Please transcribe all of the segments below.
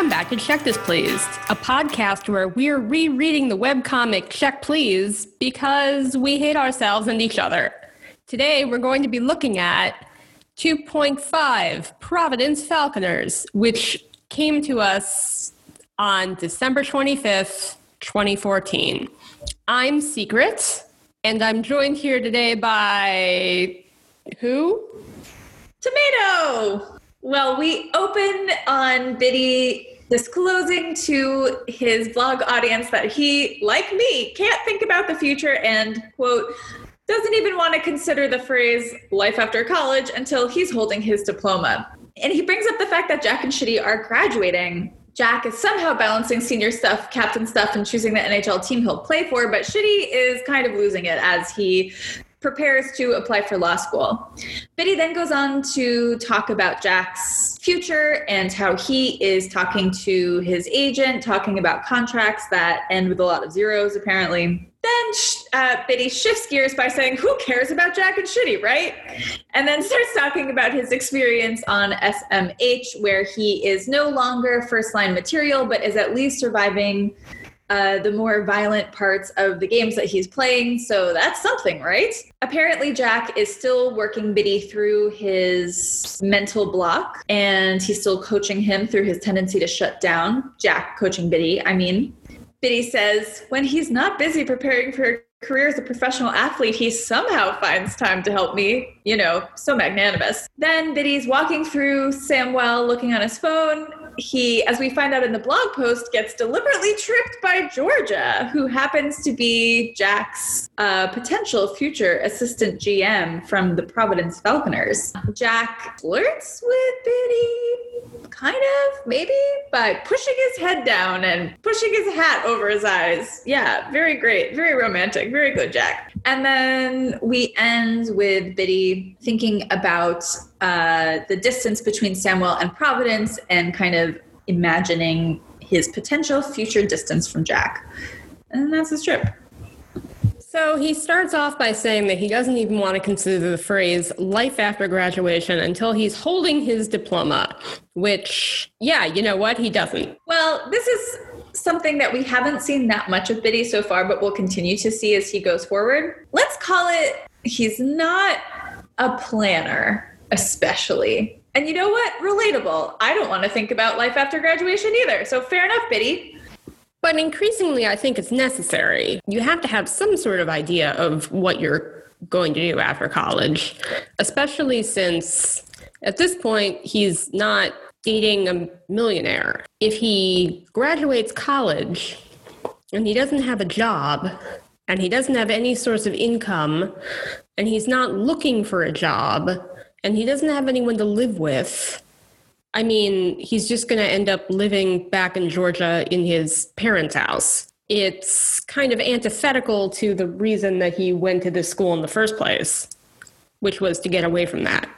Welcome back to Check This Please, a podcast where we're rereading the webcomic Check Please because we hate ourselves and each other. Today we're going to be looking at 2.5 Providence Falconers, which came to us on December 25th, 2014. I'm Secret, and I'm joined here today by who? Tomato! Well, we open on Bitty disclosing to his blog audience that he, like me, can't think about the future and, quote, doesn't even want to consider the phrase life after college until he's holding his diploma. And he brings up the fact that Jack and Shitty are graduating. Jack is somehow balancing senior stuff, captain stuff, and choosing the NHL team he'll play for, but Shitty is kind of losing it as he prepares to apply for law school. Bitty then goes on to talk about Jack's future and how he is talking to his agent, talking about contracts that end with a lot of zeros, apparently. Then uh, Bitty shifts gears by saying, Who cares about Jack and Shitty, right? And then starts talking about his experience on SMH, where he is no longer first line material, but is at least surviving uh, the more violent parts of the games that he's playing. So that's something, right? Apparently, Jack is still working Bitty through his mental block, and he's still coaching him through his tendency to shut down. Jack coaching Bitty, I mean. Bitty says, when he's not busy preparing for a career as a professional athlete, he somehow finds time to help me. You know, so magnanimous. Then Bitty's walking through Samwell looking on his phone he, as we find out in the blog post, gets deliberately tricked by Georgia, who happens to be Jack's uh, potential future assistant GM from the Providence Falconers. Jack flirts with Bitty, kind of, maybe, by pushing his head down and pushing his hat over his eyes. Yeah, very great, very romantic, very good, Jack. And then we end with Bitty thinking about uh, the distance between Samwell and Providence and kind of imagining his potential future distance from Jack. And that's his trip. So he starts off by saying that he doesn't even want to consider the phrase life after graduation until he's holding his diploma, which, yeah, you know what? He doesn't. Well, this is something that we haven't seen that much of Bitty so far, but we'll continue to see as he goes forward. Let's call it he's not a planner especially. And you know what? Relatable. I don't want to think about life after graduation either. So fair enough, Bitty. But increasingly, I think it's necessary. You have to have some sort of idea of what you're going to do after college, especially since at this point, he's not dating a millionaire. If he graduates college and he doesn't have a job and he doesn't have any source of income and he's not looking for a job, and he doesn't have anyone to live with, I mean, he's just going to end up living back in Georgia in his parents' house. It's kind of antithetical to the reason that he went to this school in the first place, which was to get away from that.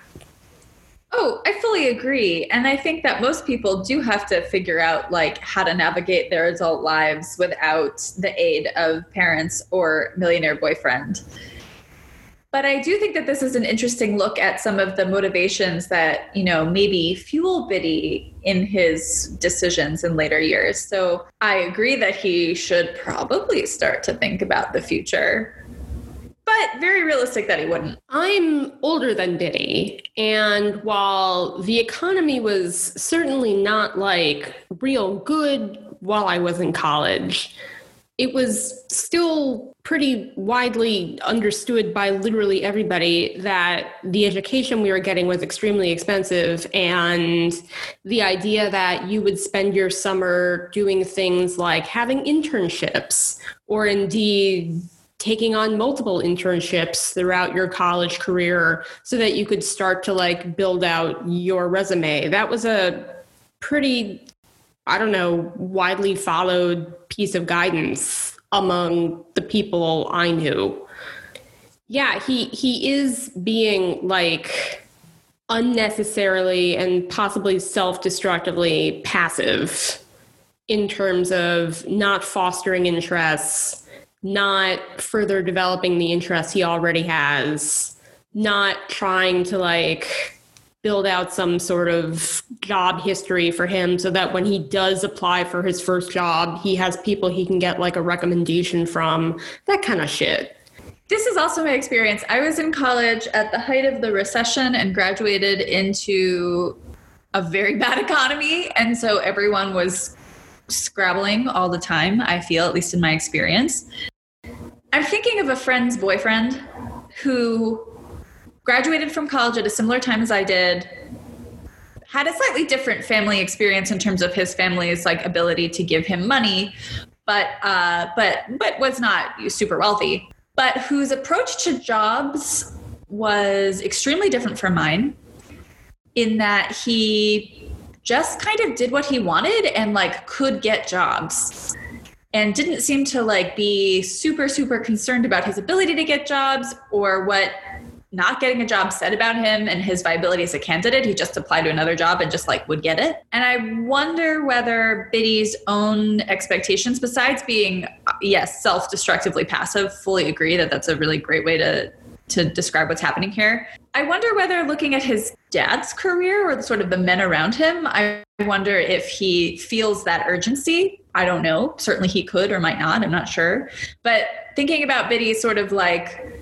Oh, I fully agree. And I think that most people do have to figure out like how to navigate their adult lives without the aid of parents or millionaire boyfriend. But I do think that this is an interesting look at some of the motivations that, you know, maybe fuel Bitty in his decisions in later years. So I agree that he should probably start to think about the future. But very realistic that he wouldn't. I'm older than Bitty. And while the economy was certainly not like real good while I was in college, it was still pretty widely understood by literally everybody that the education we were getting was extremely expensive and the idea that you would spend your summer doing things like having internships or indeed taking on multiple internships throughout your college career so that you could start to like build out your resume. That was a pretty I don't know, widely followed piece of guidance among the people I knew. Yeah, he he is being like unnecessarily and possibly self-destructively passive in terms of not fostering interests, not further developing the interests he already has, not trying to like build out some sort of job history for him so that when he does apply for his first job, he has people he can get like a recommendation from, that kind of shit. This is also my experience. I was in college at the height of the recession and graduated into a very bad economy. And so everyone was scrabbling all the time, I feel, at least in my experience. I'm thinking of a friend's boyfriend who graduated from college at a similar time as I did, had a slightly different family experience in terms of his family's like ability to give him money, but uh, but but was not super wealthy. But whose approach to jobs was extremely different from mine, in that he just kind of did what he wanted and like could get jobs and didn't seem to like be super super concerned about his ability to get jobs or what not getting a job said about him and his viability as a candidate. He just applied to another job and just like would get it. And I wonder whether Bitty's own expectations, besides being, yes, self destructively passive, fully agree that that's a really great way to. To describe what's happening here. I wonder whether looking at his dad's career or sort of the men around him, I wonder if he feels that urgency. I don't know. Certainly he could or might not. I'm not sure. But thinking about Bitty sort of like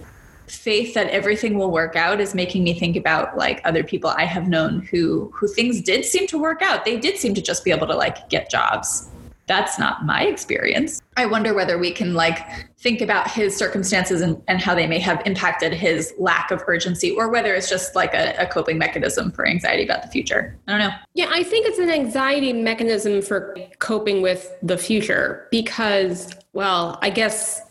faith that everything will work out is making me think about like other people I have known who who things did seem to work out. They did seem to just be able to like get jobs. That's not my experience. I wonder whether we can like think about his circumstances and, and how they may have impacted his lack of urgency or whether it's just like a, a coping mechanism for anxiety about the future. I don't know. Yeah, I think it's an anxiety mechanism for coping with the future because, well, I guess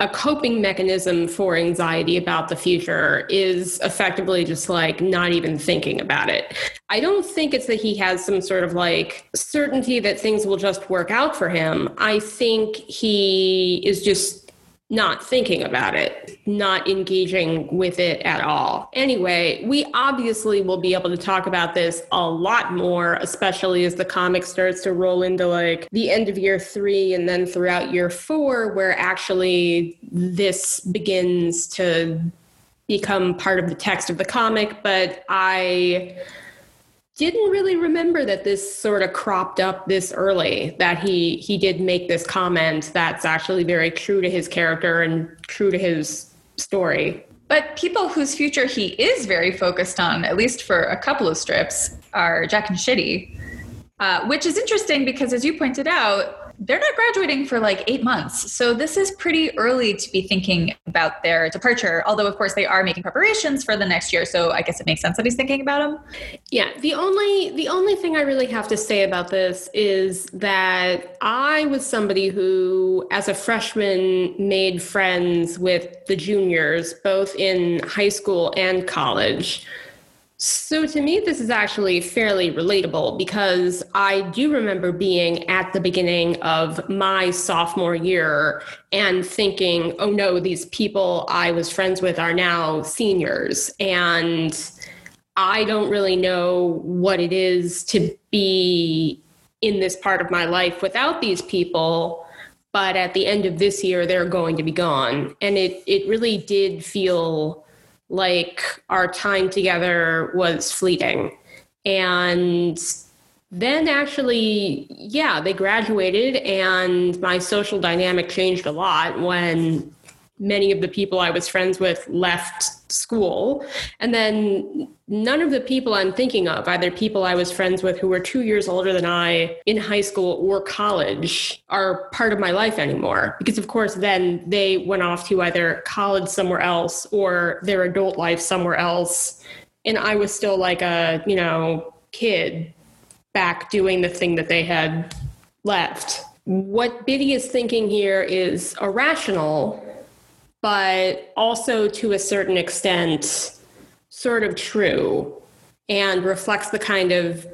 a coping mechanism for anxiety about the future is effectively just like not even thinking about it. I don't think it's that he has some sort of like certainty that things will just work out for him. I think he is just not thinking about it, not engaging with it at all. Anyway, we obviously will be able to talk about this a lot more, especially as the comic starts to roll into like the end of year three and then throughout year four, where actually this begins to become part of the text of the comic. But I didn't really remember that this sort of cropped up this early that he he did make this comment that's actually very true to his character and true to his story. But people whose future he is very focused on at least for a couple of strips are jack and shitty uh, which is interesting because as you pointed out they're not graduating for like eight months. So this is pretty early to be thinking about their departure. Although, of course, they are making preparations for the next year. So I guess it makes sense that he's thinking about them. Yeah. The only the only thing I really have to say about this is that I was somebody who, as a freshman, made friends with the juniors, both in high school and college. So to me, this is actually fairly relatable because I do remember being at the beginning of my sophomore year and thinking, oh no, these people I was friends with are now seniors. And I don't really know what it is to be in this part of my life without these people. But at the end of this year, they're going to be gone. And it, it really did feel like our time together was fleeting. And then actually, yeah, they graduated, and my social dynamic changed a lot when many of the people I was friends with left school. And then none of the people I'm thinking of, either people I was friends with who were two years older than I in high school or college, are part of my life anymore. Because, of course, then they went off to either college somewhere else or their adult life somewhere else. And I was still like a, you know, kid back doing the thing that they had left. What Bitty is thinking here is irrational but also to a certain extent, sort of true and reflects the kind of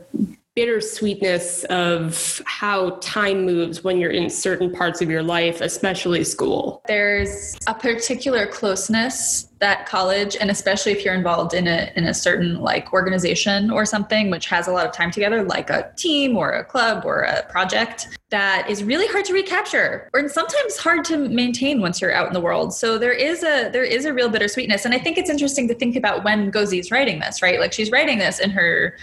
bittersweetness of how time moves when you're in certain parts of your life, especially school. There's a particular closeness that college, and especially if you're involved in a in a certain like organization or something which has a lot of time together, like a team or a club or a project, that is really hard to recapture or sometimes hard to maintain once you're out in the world. So there is a there is a real bittersweetness. And I think it's interesting to think about when Ngozi's writing this, right? Like she's writing this in her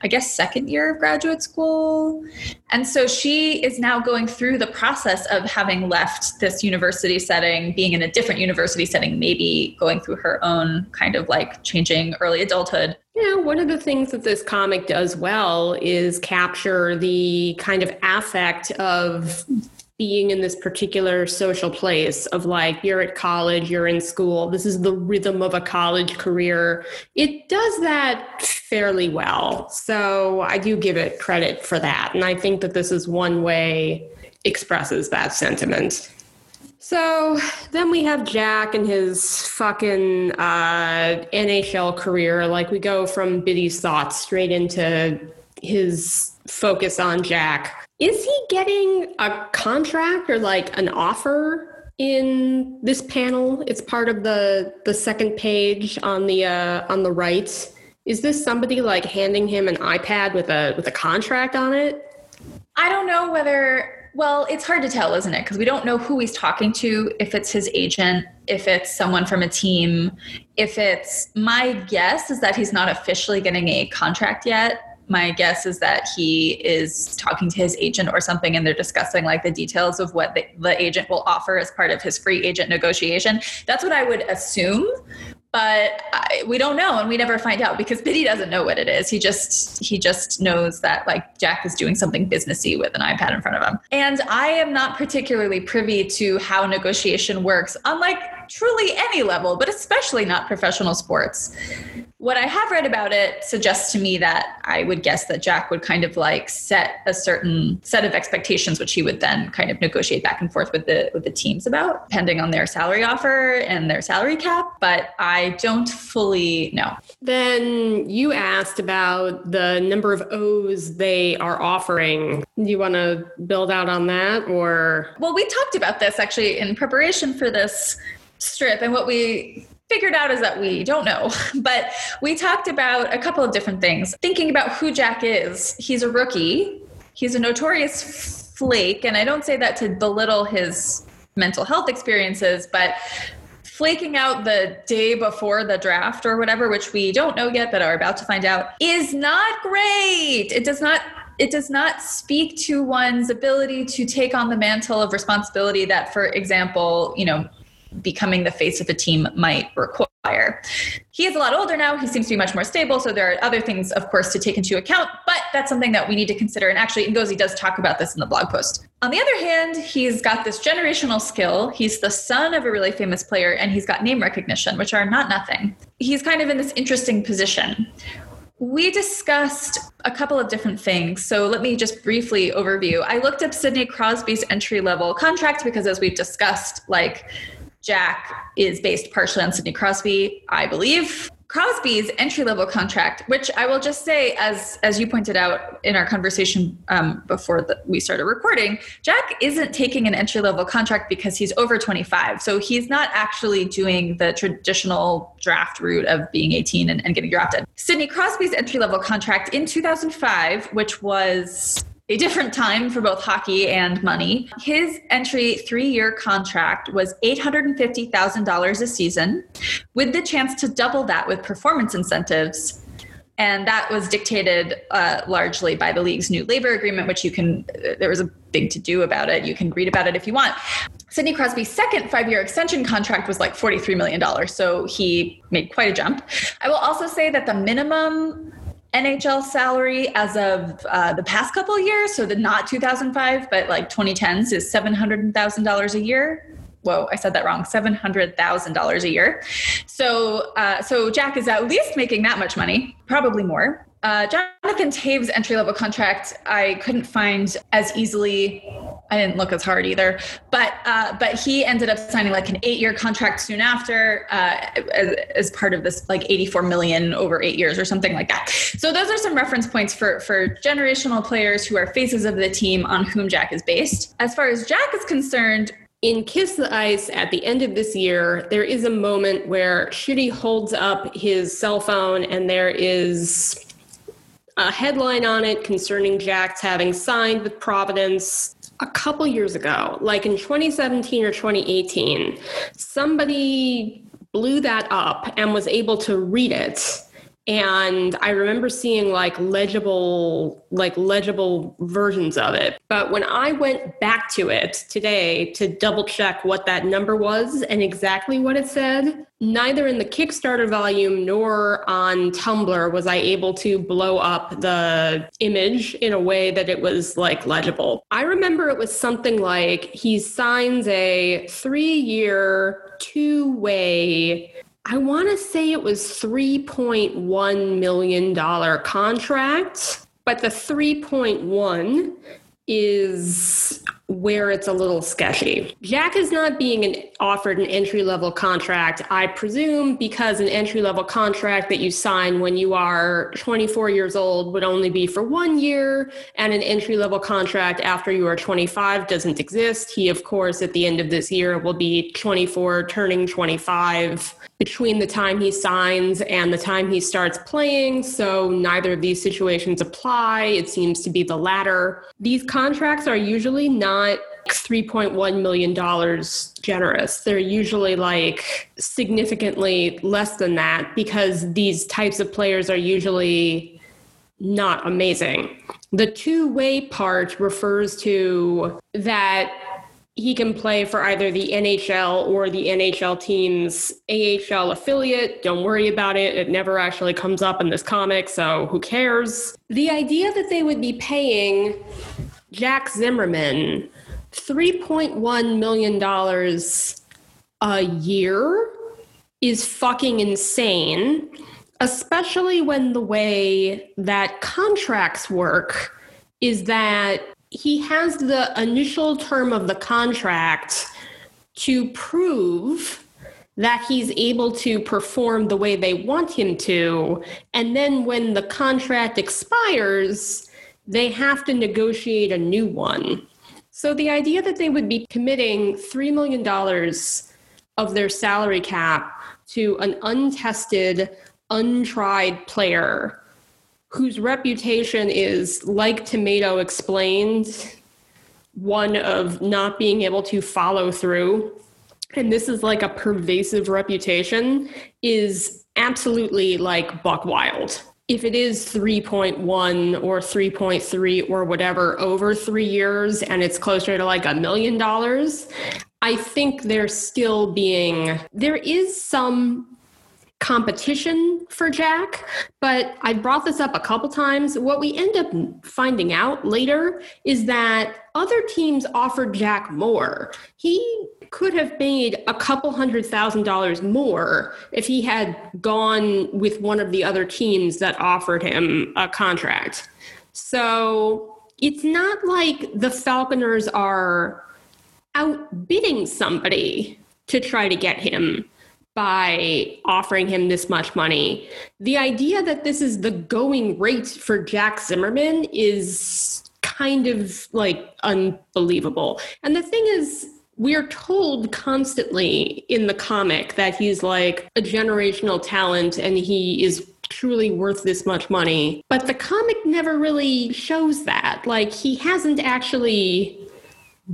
I guess, second year of graduate school. And so she is now going through the process of having left this university setting, being in a different university setting, maybe going through her own kind of like changing early adulthood. Yeah, one of the things that this comic does well is capture the kind of affect of being in this particular social place of like you're at college, you're in school, this is the rhythm of a college career. It does that fairly well. So I do give it credit for that. And I think that this is one way expresses that sentiment. So then we have Jack and his fucking uh, NHL career. Like we go from Bitty's thoughts straight into his focus on Jack. Is he getting a contract or like an offer in this panel? It's part of the the second page on the uh, on the right. Is this somebody like handing him an iPad with a with a contract on it? I don't know whether well, it's hard to tell, isn't it? Because we don't know who he's talking to, if it's his agent, if it's someone from a team, if it's my guess is that he's not officially getting a contract yet my guess is that he is talking to his agent or something and they're discussing like the details of what the, the, agent will offer as part of his free agent negotiation that's what i would assume but I, we don't know and we never find out because Bitty doesn't know what it is. He just he just knows that like Jack is doing something businessy with an iPad in front of him. And I am not particularly privy to how negotiation works on like truly any level, but especially not professional sports what I have read about it suggests to me that I would guess that Jack would kind of like set a certain set of expectations, which he would then kind of negotiate back and forth with the with the teams about, depending on their salary offer and their salary cap. But I don't fully know. Then you asked about the number of O's they are offering. Do you want to build out on that, or? Well, we talked about this actually in preparation for this strip, and what we figured out is that we don't know. But we talked about a couple of different things. Thinking about who Jack is, he's a rookie, he's a notorious flake. And I don't say that to belittle his mental health experiences, but flaking out the day before the draft or whatever, which we don't know yet but are about to find out, is not great. It does not it does not speak to one's ability to take on the mantle of responsibility that for example you know becoming the face of a team might require. He is a lot older now. He seems to be much more stable. So there are other things, of course, to take into account, but that's something that we need to consider. And actually, Ngozi does talk about this in the blog post. On the other hand, he's got this generational skill. He's the son of a really famous player, and he's got name recognition, which are not nothing. He's kind of in this interesting position. We discussed a couple of different things. So let me just briefly overview. I looked up Sidney Crosby's entry level contract because, as we've discussed, like Jack is based partially on Sidney Crosby, I believe. Crosby's entry level contract, which I will just say, as as you pointed out in our conversation um, before the, we started recording, Jack isn't taking an entry level contract because he's over 25. So he's not actually doing the traditional draft route of being 18 and, and getting drafted. Sidney Crosby's entry level contract in 2005, which was a different time for both hockey and money. His entry three year contract was $850,000 a season, with the chance to double that with performance incentives. And that was dictated uh, largely by the league's new labor agreement, which you can, uh, there was a big to do about it. You can read about it if you want. Sidney Crosby's second five year extension contract was like $43 million. So he made quite a jump. I will also say that the minimum NHL salary as of uh, the past couple years, so the not 2005, but like 2010s, is $700,000 a year. Whoa, I said that wrong. Seven hundred thousand dollars a year. So, uh, so Jack is at least making that much money, probably more. Uh, Jonathan Toews's entry level contract, I couldn't find as easily I didn't look as hard either, but uh, but he ended up signing like an eight year contract soon after uh, as, as, part of this like 84 million over eight years or something like that. So those are some reference points for for generational players who are faces of the team on whom Jack is based. As far as Jack is concerned, in Kiss the Ice at the end of this year, there is a moment where Shitty holds up his cell phone and there is a headline on it concerning Jack's having signed with Providence a couple years ago, like in 2017 or 2018. Somebody blew that up and was able to read it and i remember seeing like legible like legible versions of it. But when i went back to it today to double check what that number was and exactly what it said neither in the kickstarter volume nor on tumblr was i able to blow up the image in a way that it was like legible. I remember it was something like he signs a three year two way I want to say it was $3.1 million contract, but the 3.1 is where it's a little sketchy. Jack is not being an, offered an entry level contract, I presume, because an entry level contract that you sign when you are 24 years old would only be for one year, and an entry level contract after you are 25 doesn't exist. He, of course, at the end of this year will be 24, turning 25 between the time he signs and the time he starts playing. So neither of these situations apply. It seems to be the latter. These contracts are usually not $3.1 million generous. They're usually like significantly less than that because these types of players are usually not amazing. The two way part refers to that he can play for either the NHL or the NHL team's AHL affiliate. Don't worry about it. It never actually comes up in this comic, so who cares? The idea that they would be paying Jack Zimmermann $3.1 million a year is fucking insane, especially when the way that contracts work is that he has the initial term of the contract to prove that he's able to perform the way they want him to. And then when the contract expires, they have to negotiate a new one. So the idea that they would be committing $3 million of their salary cap to an untested, untried player whose reputation is, like Tomato explained, one of not being able to follow through. And this is like a pervasive reputation, is absolutely like buck wild. If it is 3.1 or 3.3 or whatever over three years and it's closer to like a million dollars, I think there's still being, there is some competition for Jack, but I've brought this up a couple times. What we end up finding out later is that other teams offered Jack more. He could have made a couple hundred thousand dollars more if he had gone with one of the other teams that offered him a contract. So it's not like the Falconers are outbidding somebody to try to get him by offering him this much money. The idea that this is the going rate for Jack Zimmermann is kind of like unbelievable. And the thing is, we're told constantly in the comic that he's like a generational talent and he is truly worth this much money. But the comic never really shows that. Like, he hasn't actually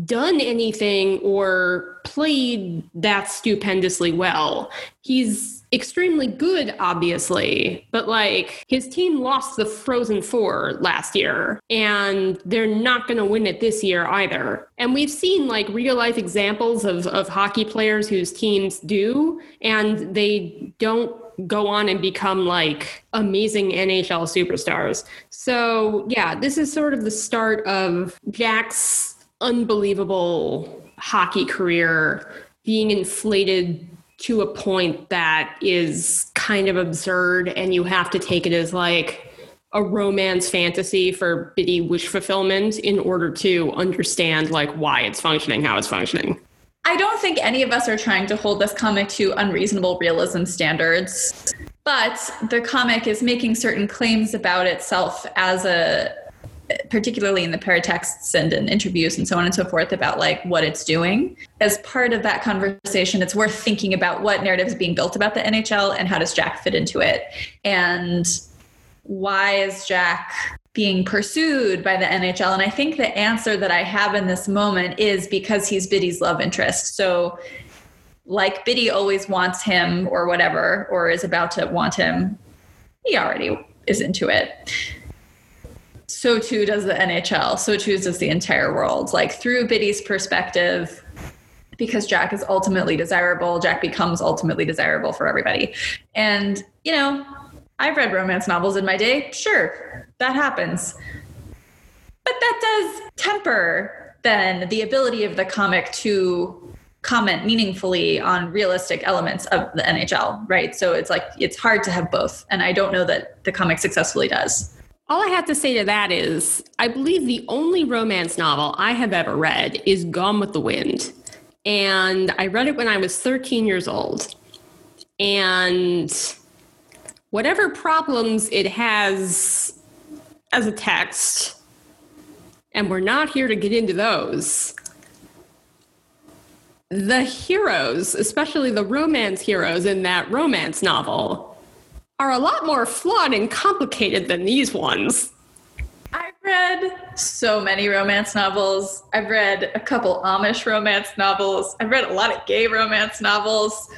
done anything or played that stupendously well. He's extremely good, obviously, but like his team lost the Frozen Four last year, and they're not going to win it this year either. And we've seen like real life examples of, of hockey players whose teams do, and they don't go on and become like amazing NHL superstars. So, yeah, this is sort of the start of Jack's unbelievable hockey career being inflated to a point that is kind of absurd and you have to take it as like a romance fantasy for Bitty wish fulfillment in order to understand like why it's functioning, how it's functioning. I don't think any of us are trying to hold this comic to unreasonable realism standards, but the comic is making certain claims about itself as a particularly in the paratexts and in interviews and so on and so forth about like what it's doing. As part of that conversation it's worth thinking about what narrative is being built about the nhl and how does jack fit into it? And why is jack being pursued by the nhl and i think the answer that i have in this moment is because he's bitty's love interest. So like bitty always wants him or whatever or is about to want him he already is into it so too does the NHL. So too does the entire world. Like through Bitty's perspective, because Jack is ultimately desirable, Jack becomes ultimately desirable for everybody. And, you know, I've read romance novels in my day. Sure, that happens. But that does temper then the ability of the comic to comment meaningfully on realistic elements of the NHL, right? So it's like it's hard to have both. And I don't know that the comic successfully does. All I have to say to that is, I believe the only romance novel I have ever read is Gone with the Wind. And I read it when I was 13 years old. And whatever problems it has as a text, and we're not here to get into those, the heroes, especially the romance heroes in that romance novel, are a lot more flawed and complicated than these ones. I've read so many romance novels. I've read a couple Amish romance novels. I've read a lot of gay romance novels.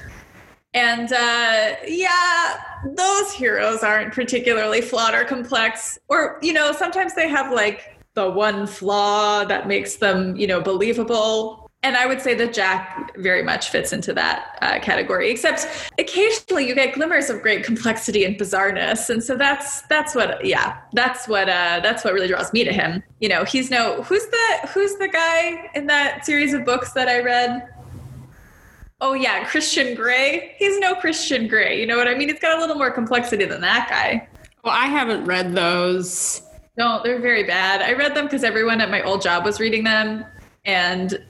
And uh, yeah, those heroes aren't particularly flawed or complex. Or, you know, sometimes they have like the one flaw that makes them, you know, believable and I would say that Jack very much fits into that uh, category. Except occasionally you get glimmers of great complexity and bizarreness, and so that's that's what yeah that's what uh, that's what really draws me to him. You know, he's no who's the who's the guy in that series of books that I read. Oh yeah, Christian Grey. He's no Christian Grey. You know what I mean? He's got a little more complexity than that guy. Well, I haven't read those. No, they're very bad. I read them because everyone at my old job was reading them, and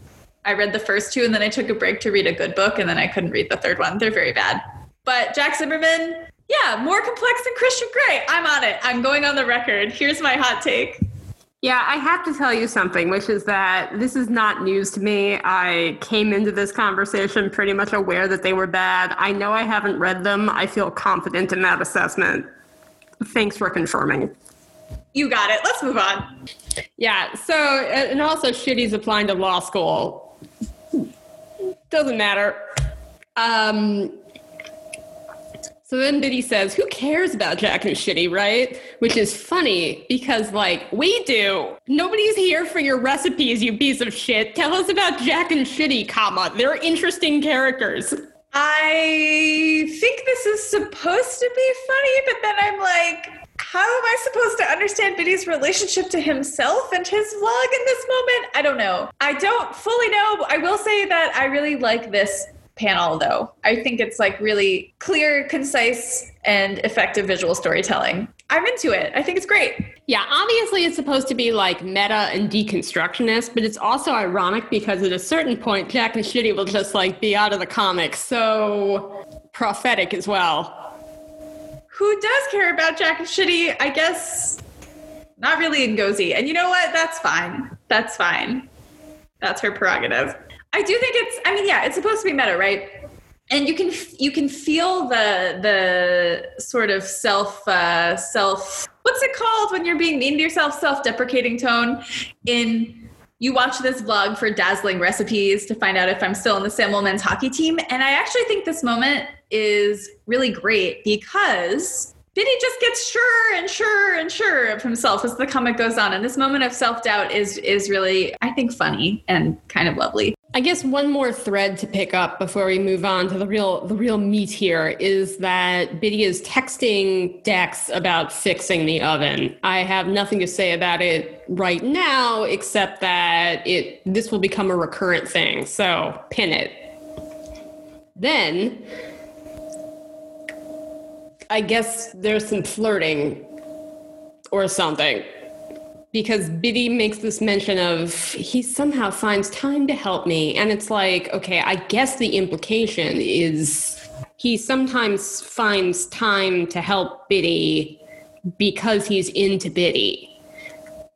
I read the first two and then I took a break to read a good book and then I couldn't read the third one. They're very bad. But Jack Zimmermann, yeah, more complex than Christian Grey. I'm on it. I'm going on the record. Here's my hot take. Yeah, I have to tell you something, which is that this is not news to me. I came into this conversation pretty much aware that they were bad. I know I haven't read them. I feel confident in that assessment. Thanks for confirming. You got it. Let's move on. Yeah. So, and also, Shitty's applying to law school. Doesn't matter. Um, so then Bitty says, Who cares about Jack and Shitty, right? Which is funny because, like, we do. Nobody's here for your recipes, you piece of shit. Tell us about Jack and Shitty, comma. They're interesting characters. I think this is supposed to be funny, but then I'm like, how am I supposed to understand Bitty's relationship to himself and his vlog in this moment? I don't know. I don't fully know. I will say that I really like this panel though. I think it's like really clear, concise, and effective visual storytelling. I'm into it. I think it's great. Yeah, obviously it's supposed to be like meta and deconstructionist, but it's also ironic because at a certain point, Jack and Shitty will just like be out of the comics. So prophetic as well who does care about Jack and Shitty? I guess not really Ngozi. And you know what? That's fine. That's fine. That's her prerogative. I do think it's. I mean, yeah, it's supposed to be meta, right? And you can you can feel the the sort of self uh, self what's it called when you're being mean to yourself self deprecating tone in you watch this vlog for dazzling recipes to find out if I'm still in the Samwell men's hockey team. And I actually think this moment is really great because Bitty just gets sure and sure and sure of himself as the comic goes on. And this moment of self doubt is is really, I think, funny and kind of lovely. I guess one more thread to pick up before we move on to the real the real meat here is that Bitty is texting Dex about fixing the oven. I have nothing to say about it right now except that it this will become a recurrent thing. So pin it. Then I guess there's some flirting or something. Because Bitty makes this mention of he somehow finds time to help me. And it's like, okay, I guess the implication is he sometimes finds time to help Bitty because he's into Bitty.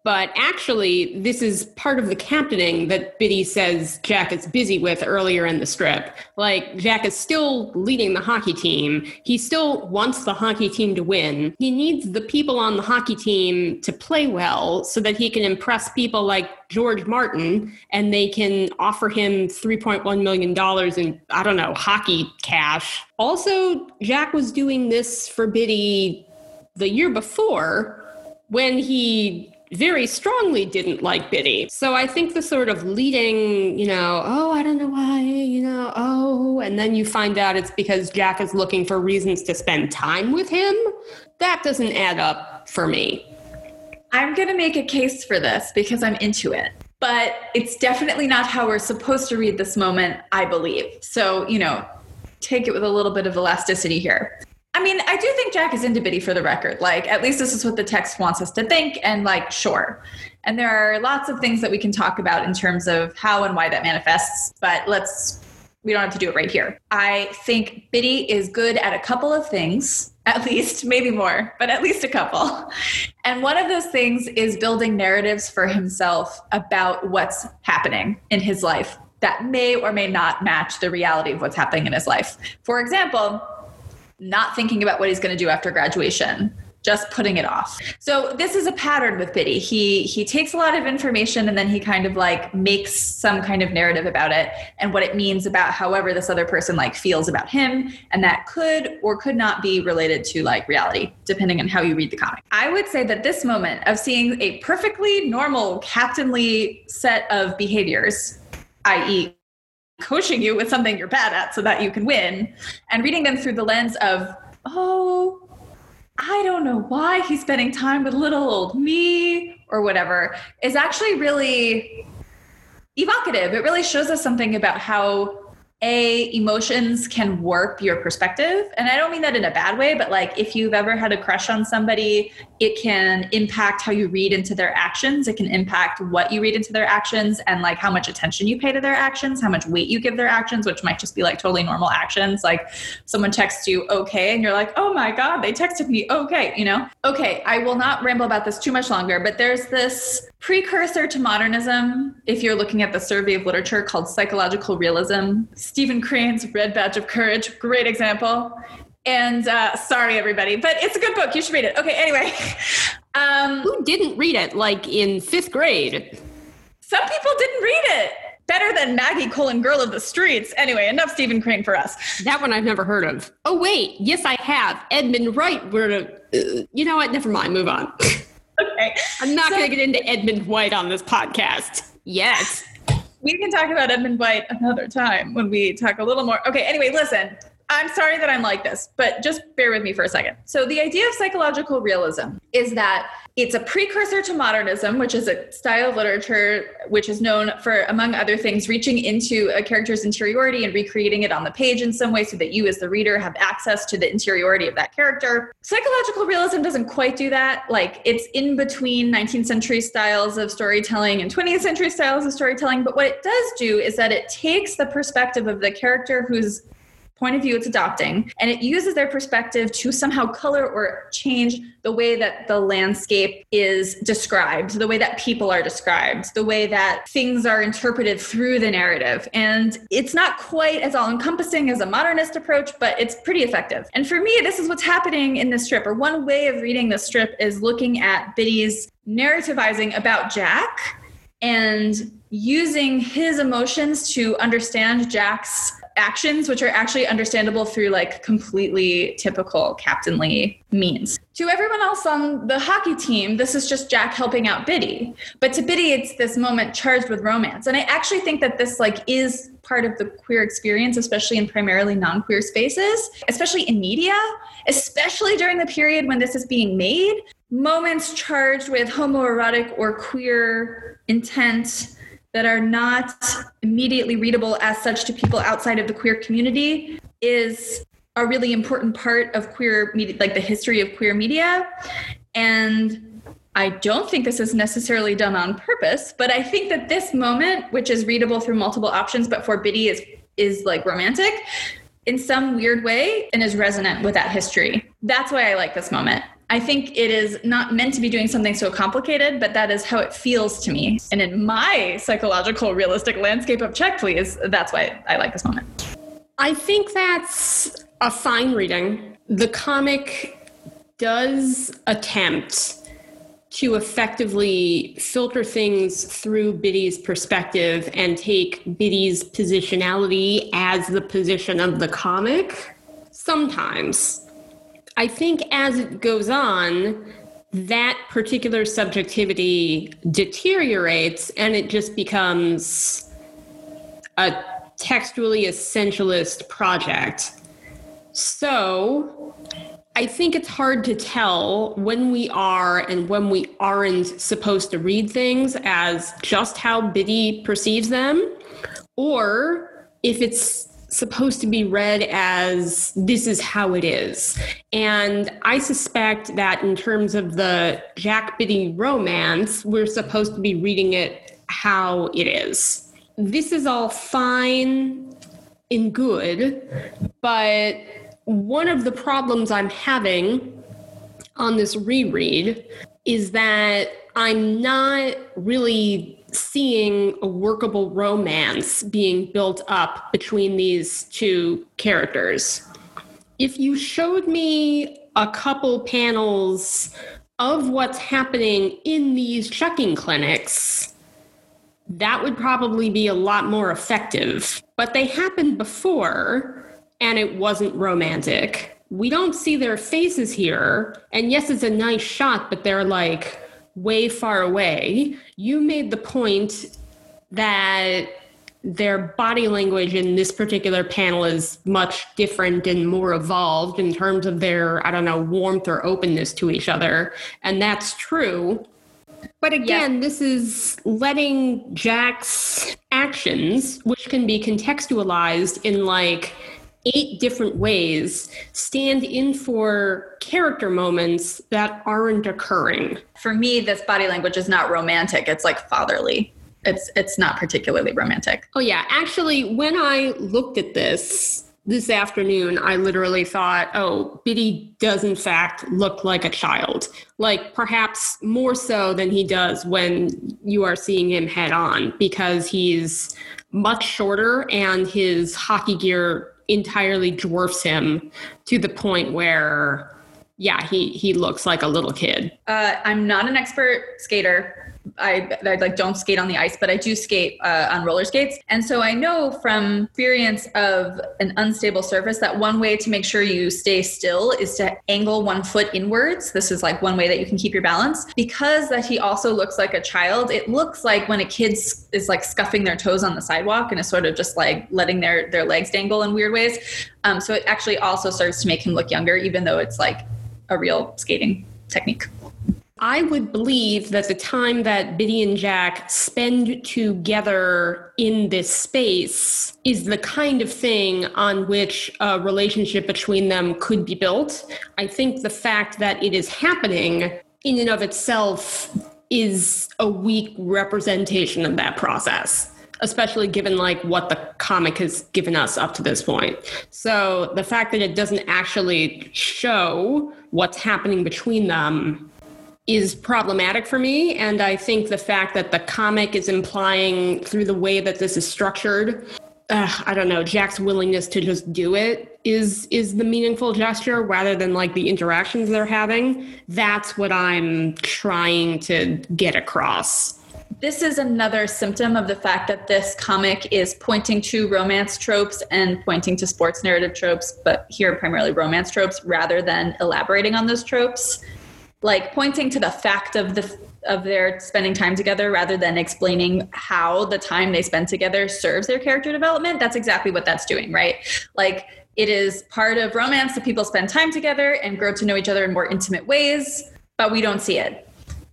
But actually, this is part of the captaining that Bitty says Jack is busy with earlier in the strip. Like, Jack is still leading the hockey team. He still wants the hockey team to win. He needs the people on the hockey team to play well so that he can impress people like George Martin and they can offer him $3.1 million in, I don't know, hockey cash. Also, Jack was doing this for Bitty the year before when he very strongly didn't like Bitty. So I think the sort of leading, you know, oh, I don't know why, you know, oh, and then you find out it's because Jack is looking for reasons to spend time with him, that doesn't add up for me. I'm going to make a case for this because I'm into it. But it's definitely not how we're supposed to read this moment, I believe. So, you know, take it with a little bit of elasticity here. I mean, I do think Jack is into Bitty for the record. Like, at least this is what the text wants us to think. And, like, sure. And there are lots of things that we can talk about in terms of how and why that manifests. But let's, we don't have to do it right here. I think Bitty is good at a couple of things, at least, maybe more, but at least a couple. And one of those things is building narratives for himself about what's happening in his life that may or may not match the reality of what's happening in his life. For example, not thinking about what he's going to do after graduation just putting it off. So this is a pattern with Bitty. He he takes a lot of information and then he kind of like makes some kind of narrative about it and what it means about however this other person like feels about him and that could or could not be related to like reality depending on how you read the comic. I would say that this moment of seeing a perfectly normal captainly set of behaviors i.e coaching you with something you're bad at so that you can win. And reading them through the lens of oh i don't know why he's spending time with little old me or whatever is actually really evocative. It really shows us something about how a emotions can warp your perspective. And i don't mean that in a bad way but like if you've ever had a crush on somebody it can impact how you read into their actions. It can impact what you read into their actions and like how much attention you pay to their actions how much weight you give their actions which might just be like totally normal actions. Like someone texts you okay and you're like oh my god they texted me okay you know? Okay i will not ramble about this too much longer but there's this precursor to modernism if you're looking at the survey of literature called psychological realism Stephen Crane's Red Badge of Courage, great example. And uh, sorry, everybody, but it's a good book. You should read it. Okay, anyway. Um, Who didn't read it like in fifth grade? Some people didn't read it. Better than Maggie Colon Girl of the Streets. Anyway, enough Stephen Crane for us. That one I've never heard of. Oh, wait. Yes, I have. Edmund Wright. We're, uh, you know what? Never mind. Move on. okay. I'm not so, going to get into Edmund White on this podcast yet we can talk about Edmund White another time when we talk a little more. Okay, anyway, listen. I'm sorry that I'm like this, but just bear with me for a second. So, the idea of psychological realism is that it's a precursor to modernism, which is a style of literature which is known for, among other things, reaching into a character's interiority and recreating it on the page in some way so that you, as the reader, have access to the interiority of that character. Psychological realism doesn't quite do that. Like, it's in between 19th century styles of storytelling and 20th century styles of storytelling. But what it does do is that it takes the perspective of the character who's point of view it's adopting, and it uses their perspective to somehow color or change the way that the landscape is described, the way that people are described, the way that things are interpreted through the narrative. And it's not quite as all encompassing as a modernist approach, but it's pretty effective. And for me, this is what's happening in this strip, or one way of reading this strip is looking at Bitty's narrativizing about Jack and using his emotions to understand Jack's actions, which are actually understandable through like completely typical captainly means. To everyone else on the hockey team, this is just Jack helping out Bitty. But to Bitty, it's this moment charged with romance. And I actually think that this like is part of the queer experience, especially in primarily non-queer spaces, especially in media, especially during the period when this is being made. Moments charged with homoerotic or queer intent that are not immediately readable as such to people outside of the queer community is a really important part of queer media, like the history of queer media. And I don't think this is necessarily done on purpose, but I think that this moment, which is readable through multiple options, but for Bitty is is like romantic in some weird way and is resonant with that history. That's why I like this moment. I think it is not meant to be doing something so complicated, but that is how it feels to me. And in my psychological, realistic landscape of check, please, that's why I like this moment. I think that's a fine reading. The comic does attempt to effectively filter things through Bitty's perspective and take Bitty's positionality as the position of the comic sometimes. I think as it goes on, that particular subjectivity deteriorates and it just becomes a textually essentialist project. So, I think it's hard to tell when we are and when we aren't supposed to read things as just how Bitty perceives them, or if it's supposed to be read as this is how it is. And I suspect that in terms of the Jack Bitty romance, we're supposed to be reading it how it is. This is all fine and good, but one of the problems I'm having on this reread is that I'm not really seeing a workable romance being built up between these two characters. If you showed me a couple panels of what's happening in these checking clinics, that would probably be a lot more effective. But they happened before, and it wasn't romantic. We don't see their faces here. And yes, it's a nice shot, but they're like way far away. You made the point that their body language in this particular panel is much different and more evolved in terms of their, I don't know, warmth or openness to each other. And that's true. But again, yeah. this is letting Jack's actions, which can be contextualized in like eight different ways stand in for character moments that aren't occurring. For me, this body language is not romantic. It's like fatherly. It's it's not particularly romantic. Oh yeah, actually when I looked at this this afternoon, I literally thought, oh, Bitty does in fact look like a child. Like perhaps more so than he does when you are seeing him head on because he's much shorter and his hockey gear entirely dwarfs him to the point where yeah he he looks like a little kid. Uh, i'm not an expert skater I, I, like don't skate on the ice, but I do skate uh, on roller skates. And so I know from experience of an unstable surface that one way to make sure you stay still is to angle one foot inwards. This is like one way that you can keep your balance. Because that he also looks like a child, it looks like when a kid is like scuffing their toes on the sidewalk and is sort of just like letting their their legs dangle in weird ways. Um, so it actually also serves to make him look younger, even though it's like a real skating technique. I would believe that the time that Bitty and Jack spend together in this space is the kind of thing on which a relationship between them could be built. I think the fact that it is happening in and of itself is a weak representation of that process especially given like what the comic has given us up to this point. So the fact that it doesn't actually show what's happening between them is problematic for me. And I think the fact that the comic is implying through the way that this is structured, uh, I don't know, Jack's willingness to just do it is is the meaningful gesture rather than like the interactions they're having. That's what I'm trying to get across. This is another symptom of the fact that this comic is pointing to romance tropes and pointing to sports narrative tropes, but here primarily romance tropes rather than elaborating on those tropes like pointing to the fact of the of their spending time together rather than explaining how the time they spend together serves their character development that's exactly what that's doing right? Like it is part of romance that people spend time together and grow to know each other in more intimate ways but we don't see it.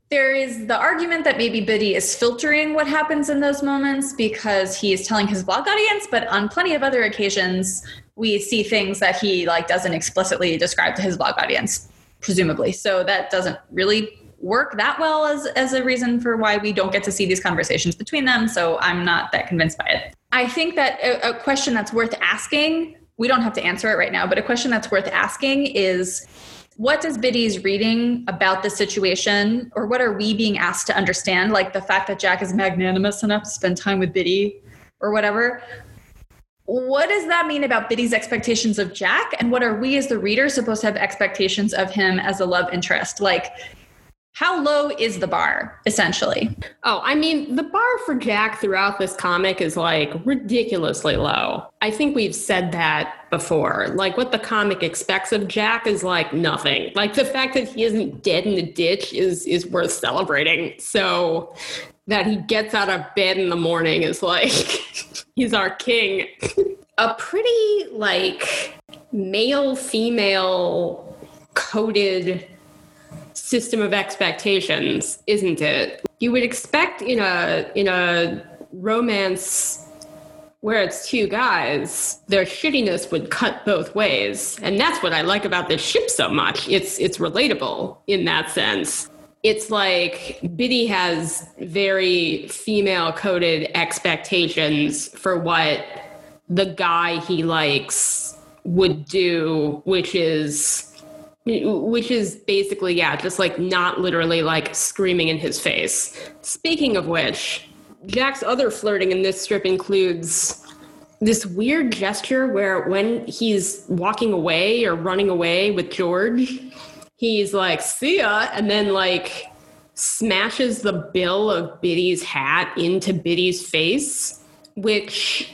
There is the argument that maybe Bitty is filtering what happens in those moments because he is telling his blog audience, but on plenty of other occasions, we see things that he like doesn't explicitly describe to his blog audience presumably. So that doesn't really work that well as as a reason for why we don't get to see these conversations between them. So I'm not that convinced by it. I think that a, a question that's worth asking. We don't have to answer it right now, but a question that's worth asking is what does Bitty's reading about the situation, or what are we being asked to understand? Like the fact that Jack is magnanimous enough to spend time with Bitty or whatever. What does that mean about Bitty's expectations of Jack? And what are we as the reader supposed to have expectations of him as a love interest? Like, how low is the bar essentially? Oh i mean the bar for jack throughout this comic is like ridiculously low. I think we've said that before. Like what the comic expects of jack is like nothing. Like the fact that he isn't dead in the ditch is is worth celebrating. So that he gets out of bed in the morning is like he's our king a pretty like male female coded system of expectations, isn't it? You would expect in a in a romance where it's two guys, their shittiness would cut both ways. And that's what I like about this ship so much. It's it's relatable in that sense. It's like Bitty has very female coded expectations for what the guy he likes would do, which is which is basically yeah just like not literally like screaming in his face. Speaking of which jack's other flirting in this strip includes this weird gesture where when he's walking away or running away with george he's like see ya and then like smashes the bill of bitty's hat into bitty's face which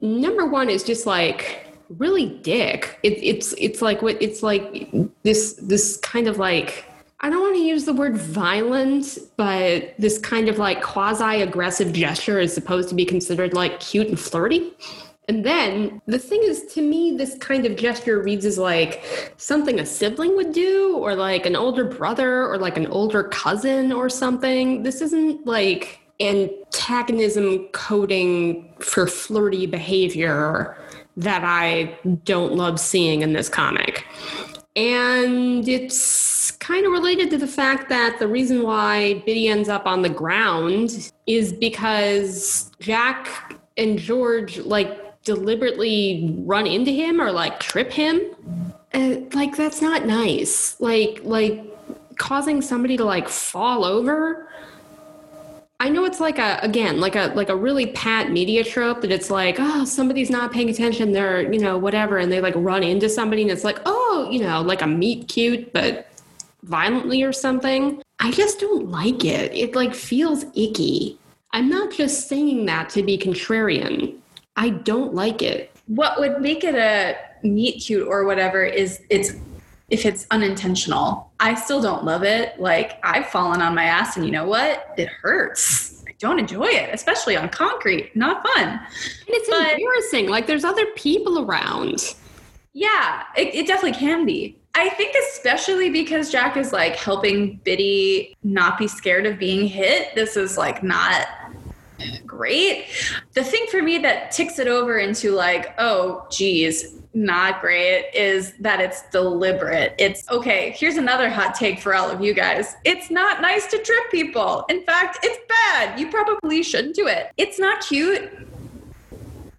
number one is just like really dick. It, it's it's like what it's like this this kind of like I don't want to use the word violent, but this kind of like quasi aggressive gesture is supposed to be considered like cute and flirty. And then the thing is, to me, this kind of gesture reads as like something a sibling would do, or like an older brother, or like an older cousin, or something. This isn't like antagonism coding for flirty behavior that I don't love seeing in this comic. And it's kind of related to the fact that the reason why Bitty ends up on the ground is because Jack and George like deliberately run into him or like trip him. Uh, like that's not nice. Like like causing somebody to like fall over I know it's like a again like a like a really pat media trope that it's like oh somebody's not paying attention they're you know whatever and they like run into somebody and it's like oh you know like a meet cute but violently or something. I just don't like it. It like feels icky. I'm not just saying that to be contrarian. I don't like it. What would make it a meet cute or whatever is it's if it's unintentional. I still don't love it. Like I've fallen on my ass and you know what? It hurts. I don't enjoy it, especially on concrete. Not fun. And it's but, embarrassing. Like there's other people around. Yeah, it, it definitely can be. I think especially because Jack is like helping Bitty not be scared of being hit. This is like not great. The thing for me that ticks it over into like, oh, geez, not great is that it's deliberate. It's okay. Here's another hot take for all of you guys. It's not nice to trip people. In fact, it's bad. You probably shouldn't do it. It's not cute.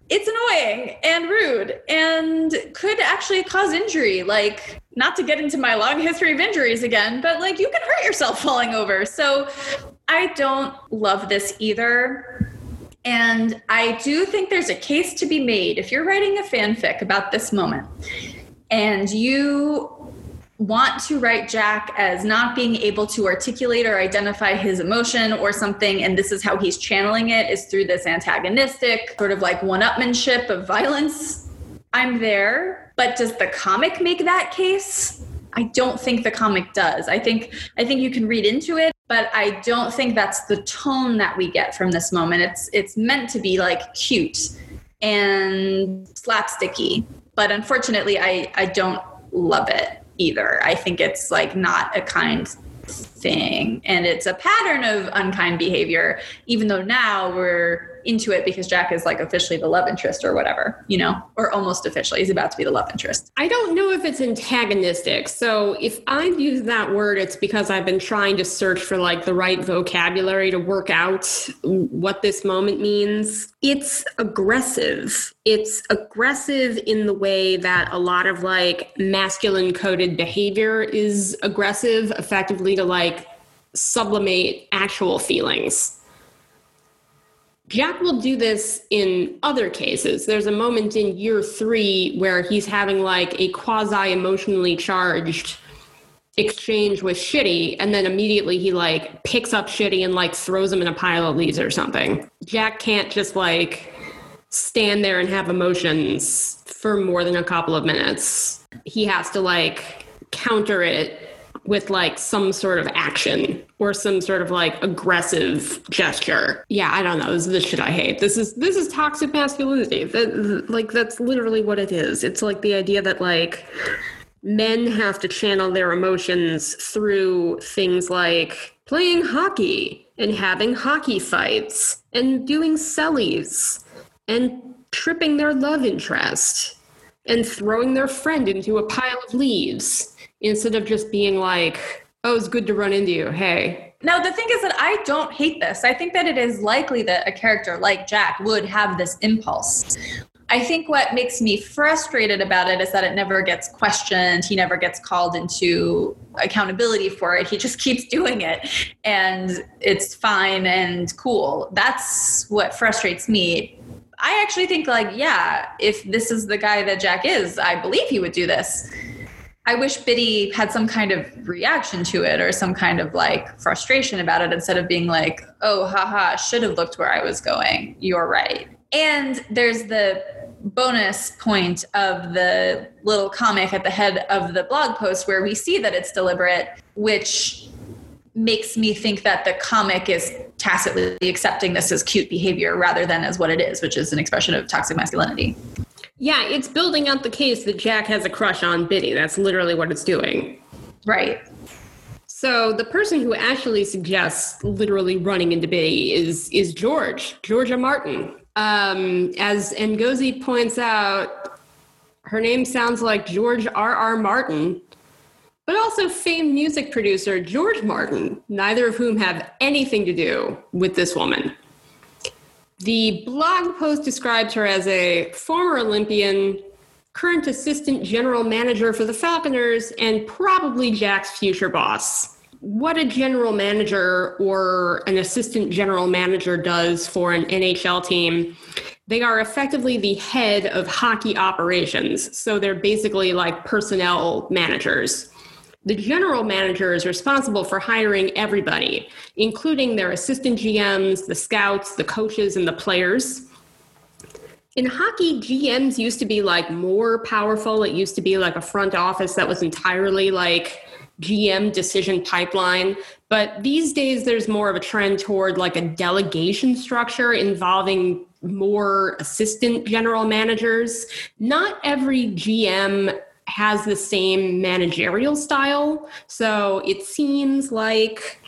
It's annoying and rude and could actually cause injury. Like, not to get into my long history of injuries again, but like you can hurt yourself falling over. So I don't love this either. And I do think there's a case to be made if you're writing a fanfic about this moment and you want to write Jack as not being able to articulate or identify his emotion or something, and this is how he's channeling it is through this antagonistic sort of like one upmanship of violence. I'm there, but does the comic make that case? I don't think the comic does. I think I think you can read into it, but I don't think that's the tone that we get from this moment. It's it's meant to be like cute and slapsticky, but unfortunately I I don't love it either. I think it's like not a kind thing and it's a pattern of unkind behavior even though now we're into it because Jack is like officially the love interest or whatever, you know, or almost officially. He's about to be the love interest. I don't know if it's antagonistic. So if I've used that word, it's because I've been trying to search for like the right vocabulary to work out what this moment means. It's aggressive. It's aggressive in the way that a lot of like masculine coded behavior is aggressive, effectively to like sublimate actual feelings. Jack will do this in other cases. There's a moment in year three where he's having like a quasi emotionally charged exchange with Shitty, and then immediately he like picks up Shitty and like throws him in a pile of leaves or something. Jack can't just like stand there and have emotions for more than a couple of minutes. He has to like counter it with like some sort of action or some sort of like aggressive gesture. Yeah, I don't know. This is the shit I hate. This is this is toxic masculinity. That like that's literally what it is. It's like the idea that like men have to channel their emotions through things like playing hockey and having hockey fights and doing sellies and tripping their love interest and throwing their friend into a pile of leaves instead of just being like, oh, it's good to run into you. Hey. Now, the thing is that I don't hate this. I think that it is likely that a character like Jack would have this impulse. I think what makes me frustrated about it is that it never gets questioned. He never gets called into accountability for it. He just keeps doing it and it's fine and cool. That's what frustrates me. I actually think, like, yeah, if this is the guy that Jack is, I believe he would do this. I wish Bitty had some kind of reaction to it or some kind of like frustration about it instead of being like, oh, haha, should have looked where I was going. You're right. And there's the bonus point of the little comic at the head of the blog post where we see that it's deliberate, which makes me think that the comic is tacitly accepting this as cute behavior rather than as what it is, which is an expression of toxic masculinity. Yeah, it's building out the case that Jack has a crush on Bitty. That's literally what it's doing. Right. So the person who actually suggests literally running into Bitty is is George, Georgia Martin. Um, as Ngozi points out, her name sounds like George R. R. Martin, but also famed music producer George Martin, neither of whom have anything to do with this woman. The blog post describes her as a former Olympian, current assistant general manager for the Falconers, and probably Jack's future boss. What a general manager or an assistant general manager does for an NHL team, they are effectively the head of hockey operations. So they're basically like personnel managers. The general manager is responsible for hiring everybody, including their assistant GMs, the scouts, the coaches, and the players. In hockey, GMs used to be like more powerful. It used to be like a front office that was entirely like GM decision pipeline. But these days, there's more of a trend toward like a delegation structure involving more assistant general managers. Not every GM has the same managerial style. So it seems like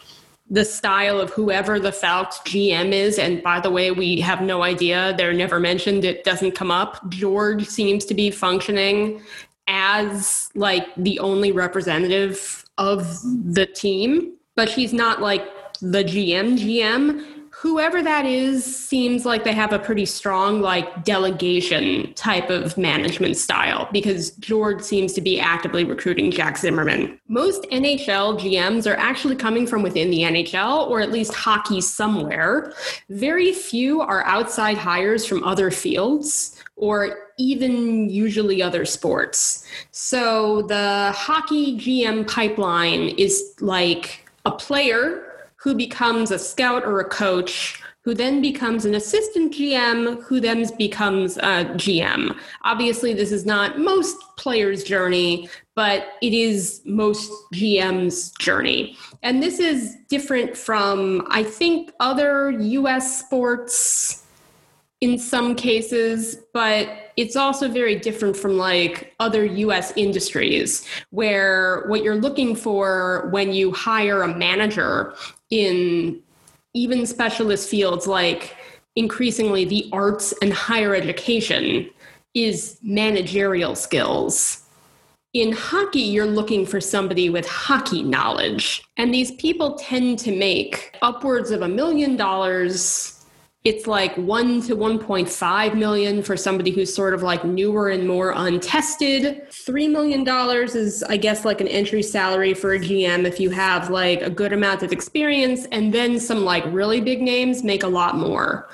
the style of whoever the Falcons GM is. And by the way, we have no idea. They're never mentioned. It doesn't come up. George seems to be functioning as like the only representative of the team, but she's not like the GM GM whoever that is seems like they have a pretty strong like delegation type of management style because George seems to be actively recruiting Jack Zimmermann. Most NHL GMs are actually coming from within the NHL or at least hockey somewhere. Very few are outside hires from other fields or even usually other sports. So the hockey GM pipeline is like a player who becomes a scout or a coach who then becomes an assistant GM, who then becomes a GM. Obviously, this is not most players' journey, but it is most GM's journey. And this is different from, I think, other US sports in some cases, but it's also very different from like other US industries where what you're looking for when you hire a manager in even specialist fields like increasingly the arts and higher education is managerial skills. In hockey, you're looking for somebody with hockey knowledge. And these people tend to make upwards of a million dollars it's like 1 to 1.5 million for somebody who's sort of like newer and more untested. 3 million dollars is i guess like an entry salary for a gm if you have like a good amount of experience and then some like really big names make a lot more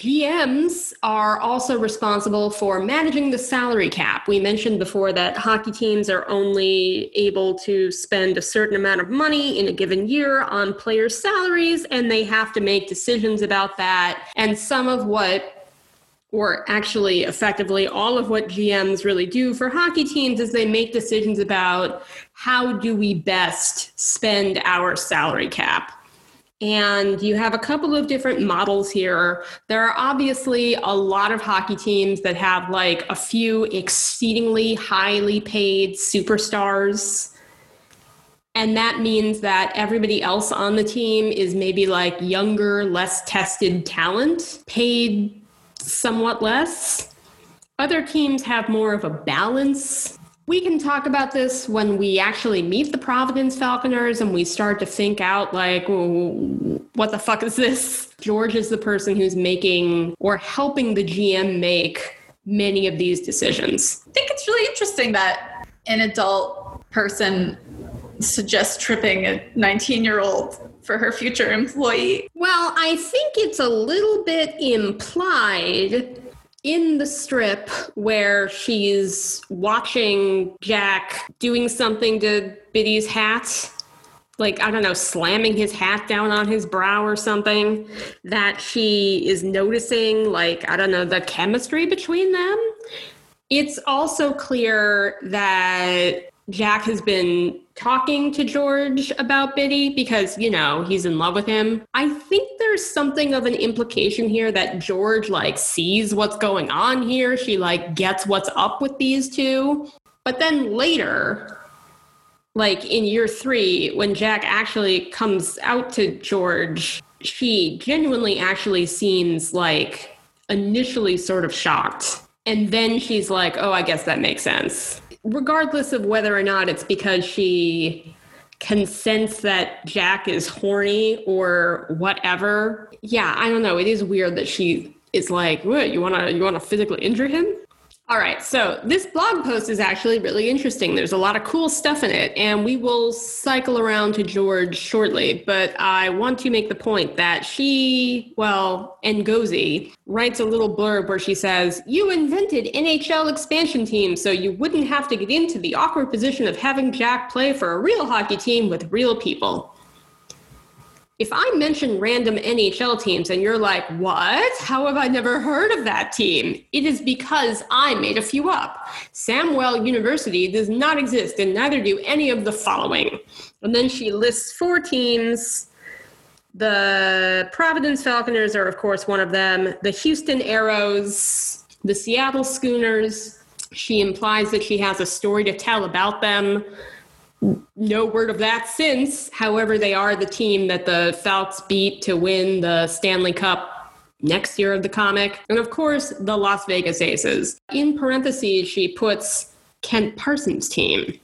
GMs are also responsible for managing the salary cap. We mentioned before that hockey teams are only able to spend a certain amount of money in a given year on players' salaries, and they have to make decisions about that. And some of what or actually effectively all of what GMs really do for hockey teams is they make decisions about how do we best spend our salary cap. And you have a couple of different models here. There are obviously a lot of hockey teams that have like a few exceedingly highly paid superstars. And that means that everybody else on the team is maybe like younger, less tested talent, paid somewhat less. Other teams have more of a balance we can talk about this when we actually meet the Providence Falconers and we start to think out, like, what the fuck is this? George is the person who's making or helping the GM make many of these decisions. I think it's really interesting that an adult person suggests tripping a 19 year old for her future employee. Well, I think it's a little bit implied in the strip where she's watching Jack doing something to Bitty's hat, like, I don't know, slamming his hat down on his brow or something, that she is noticing, like, I don't know, the chemistry between them. It's also clear that Jack has been talking to George about Bitty because, you know, he's in love with him. I think there's something of an implication here that George like sees what's going on here. She like gets what's up with these two. But then later, like in year three, when Jack actually comes out to George, she genuinely actually seems like initially sort of shocked. And then she's like, oh, I guess that makes sense regardless of whether or not it's because she can sense that Jack is horny or whatever. Yeah, I don't know. It is weird that she is like, "What? You want to you want to physically injure him?" All right, so this blog post is actually really interesting. There's a lot of cool stuff in it, and we will cycle around to George shortly. But I want to make the point that she, well, Ngozi, writes a little blurb where she says, You invented NHL expansion teams so you wouldn't have to get into the awkward position of having Jack play for a real hockey team with real people if I mention random NHL teams and you're like, what? How have I never heard of that team? It is because I made a few up. Samwell University does not exist, and neither do any of the following. And then she lists four teams. The Providence Falconers are, of course, one of them. The Houston Aeros, the Seattle Schooners. She implies that she has a story to tell about them no word of that since. However, they are the team that the Falcons beat to win the Stanley Cup next year of the comic. And of course, the Las Vegas Aces. In parentheses, she puts Kent Parsons' team.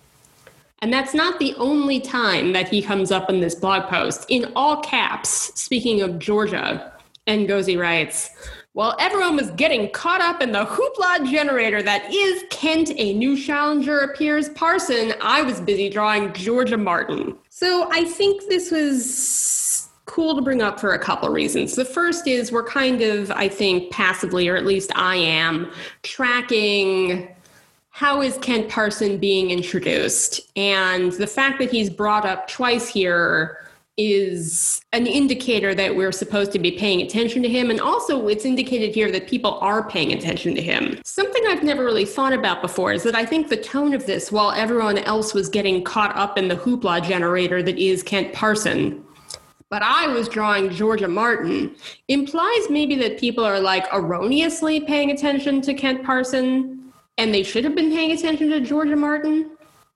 And that's not the only time that he comes up in this blog post. In all caps, speaking of Georgia, Ngozi writes, while everyone was getting caught up in the hoopla generator that is Kent, a new challenger appears Parson, I was busy drawing Georgia Martin. So I think this was cool to bring up for a couple of reasons. The first is we're kind of, I think, passively, or at least I am, tracking how is Kent Parson being introduced? And the fact that he's brought up twice here is an indicator that we're supposed to be paying attention to him. And also, it's indicated here that people are paying attention to him. Something I've never really thought about before is that I think the tone of this, while everyone else was getting caught up in the hoopla generator that is Kent Parson, but I was drawing Georgia Martin implies maybe that people are like erroneously paying attention to Kent Parson and they should have been paying attention to Georgia Martin,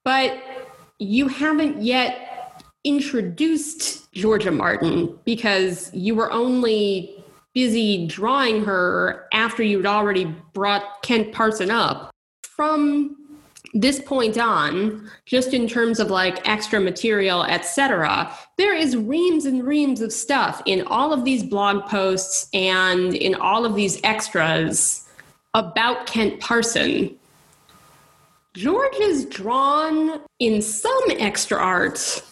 but you haven't yet introduced Georgia Martin because you were only busy drawing her after you'd already brought Kent Parson up. From this point on, just in terms of like extra material, etc., there is reams and reams of stuff in all of these blog posts and in all of these extras about Kent Parson. George is drawn in some extra art,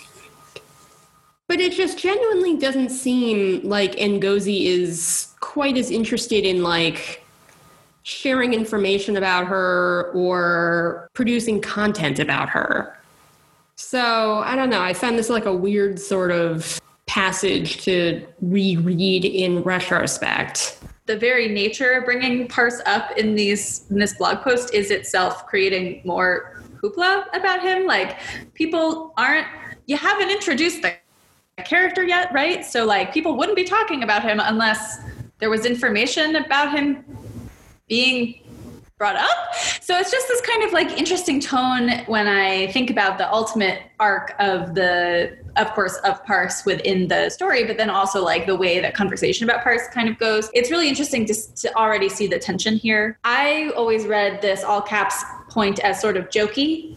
but it just genuinely doesn't seem like Ngozi is quite as interested in like sharing information about her or producing content about her. So I don't know. I found this like a weird sort of passage to reread in retrospect. The very nature of bringing Parse up in these in this blog post is itself creating more hoopla about him. Like people aren't you haven't introduced the character yet, right? So like people wouldn't be talking about him unless there was information about him being brought up. So it's just this kind of like interesting tone when I think about the ultimate arc of the, of course, of Parse within the story, but then also like the way that conversation about Parse kind of goes. It's really interesting to, to already see the tension here. I always read this all caps point as sort of jokey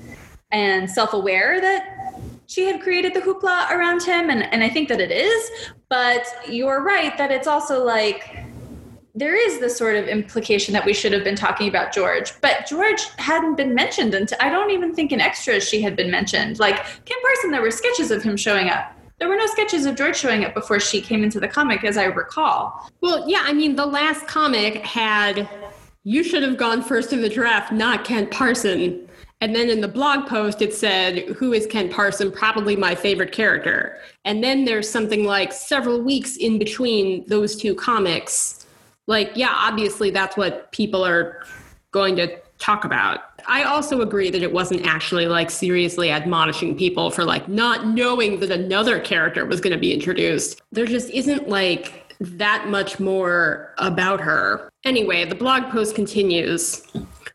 and self aware that she had created the hoopla around him. And, and I think that it is. But you're right that it's also like, there is this sort of implication that we should have been talking about George, but George hadn't been mentioned until I don't even think in extras she had been mentioned. Like Kent Parson, there were sketches of him showing up. There were no sketches of George showing up before she came into the comic, as I recall. Well, yeah, I mean, the last comic had you should have gone first in the draft, not Kent Parson. And then in the blog post, it said, Who is Kent Parson? Probably my favorite character. And then there's something like several weeks in between those two comics. Like yeah obviously that's what people are going to talk about. I also agree that it wasn't actually like seriously admonishing people for like not knowing that another character was going to be introduced. There just isn't like that much more about her. Anyway the blog post continues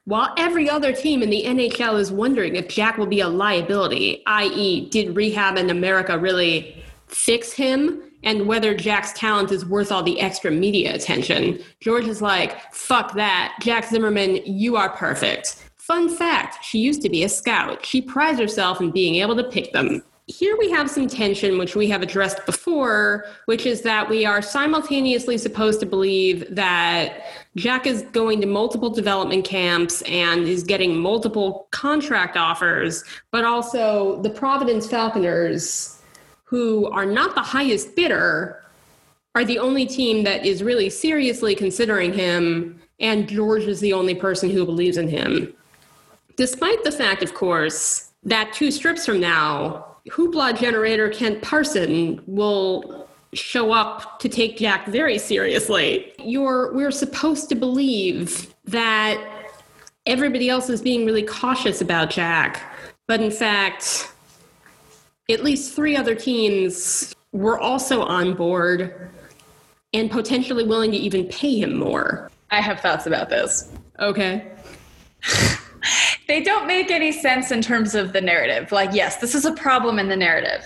while every other team in the NHL is wondering if Jack will be a liability, i.e., did rehab in America really fix him? and whether Jack's talent is worth all the extra media attention. George is like, fuck that. Jack Zimmermann, you are perfect. Fun fact she used to be a scout. She prides herself in being able to pick them. Here we have some tension, which we have addressed before, which is that we are simultaneously supposed to believe that Jack is going to multiple development camps and is getting multiple contract offers, but also the Providence Falconers who are not the highest bidder are the only team that is really seriously considering him, and George is the only person who believes in him. Despite the fact, of course, that two strips from now, Hoopla generator Kent Parson will show up to take Jack very seriously. You're, we're supposed to believe that everybody else is being really cautious about Jack, but in fact, at least three other teams were also on board and potentially willing to even pay him more. I have thoughts about this. Okay. they don't make any sense in terms of the narrative. Like, yes, this is a problem in the narrative.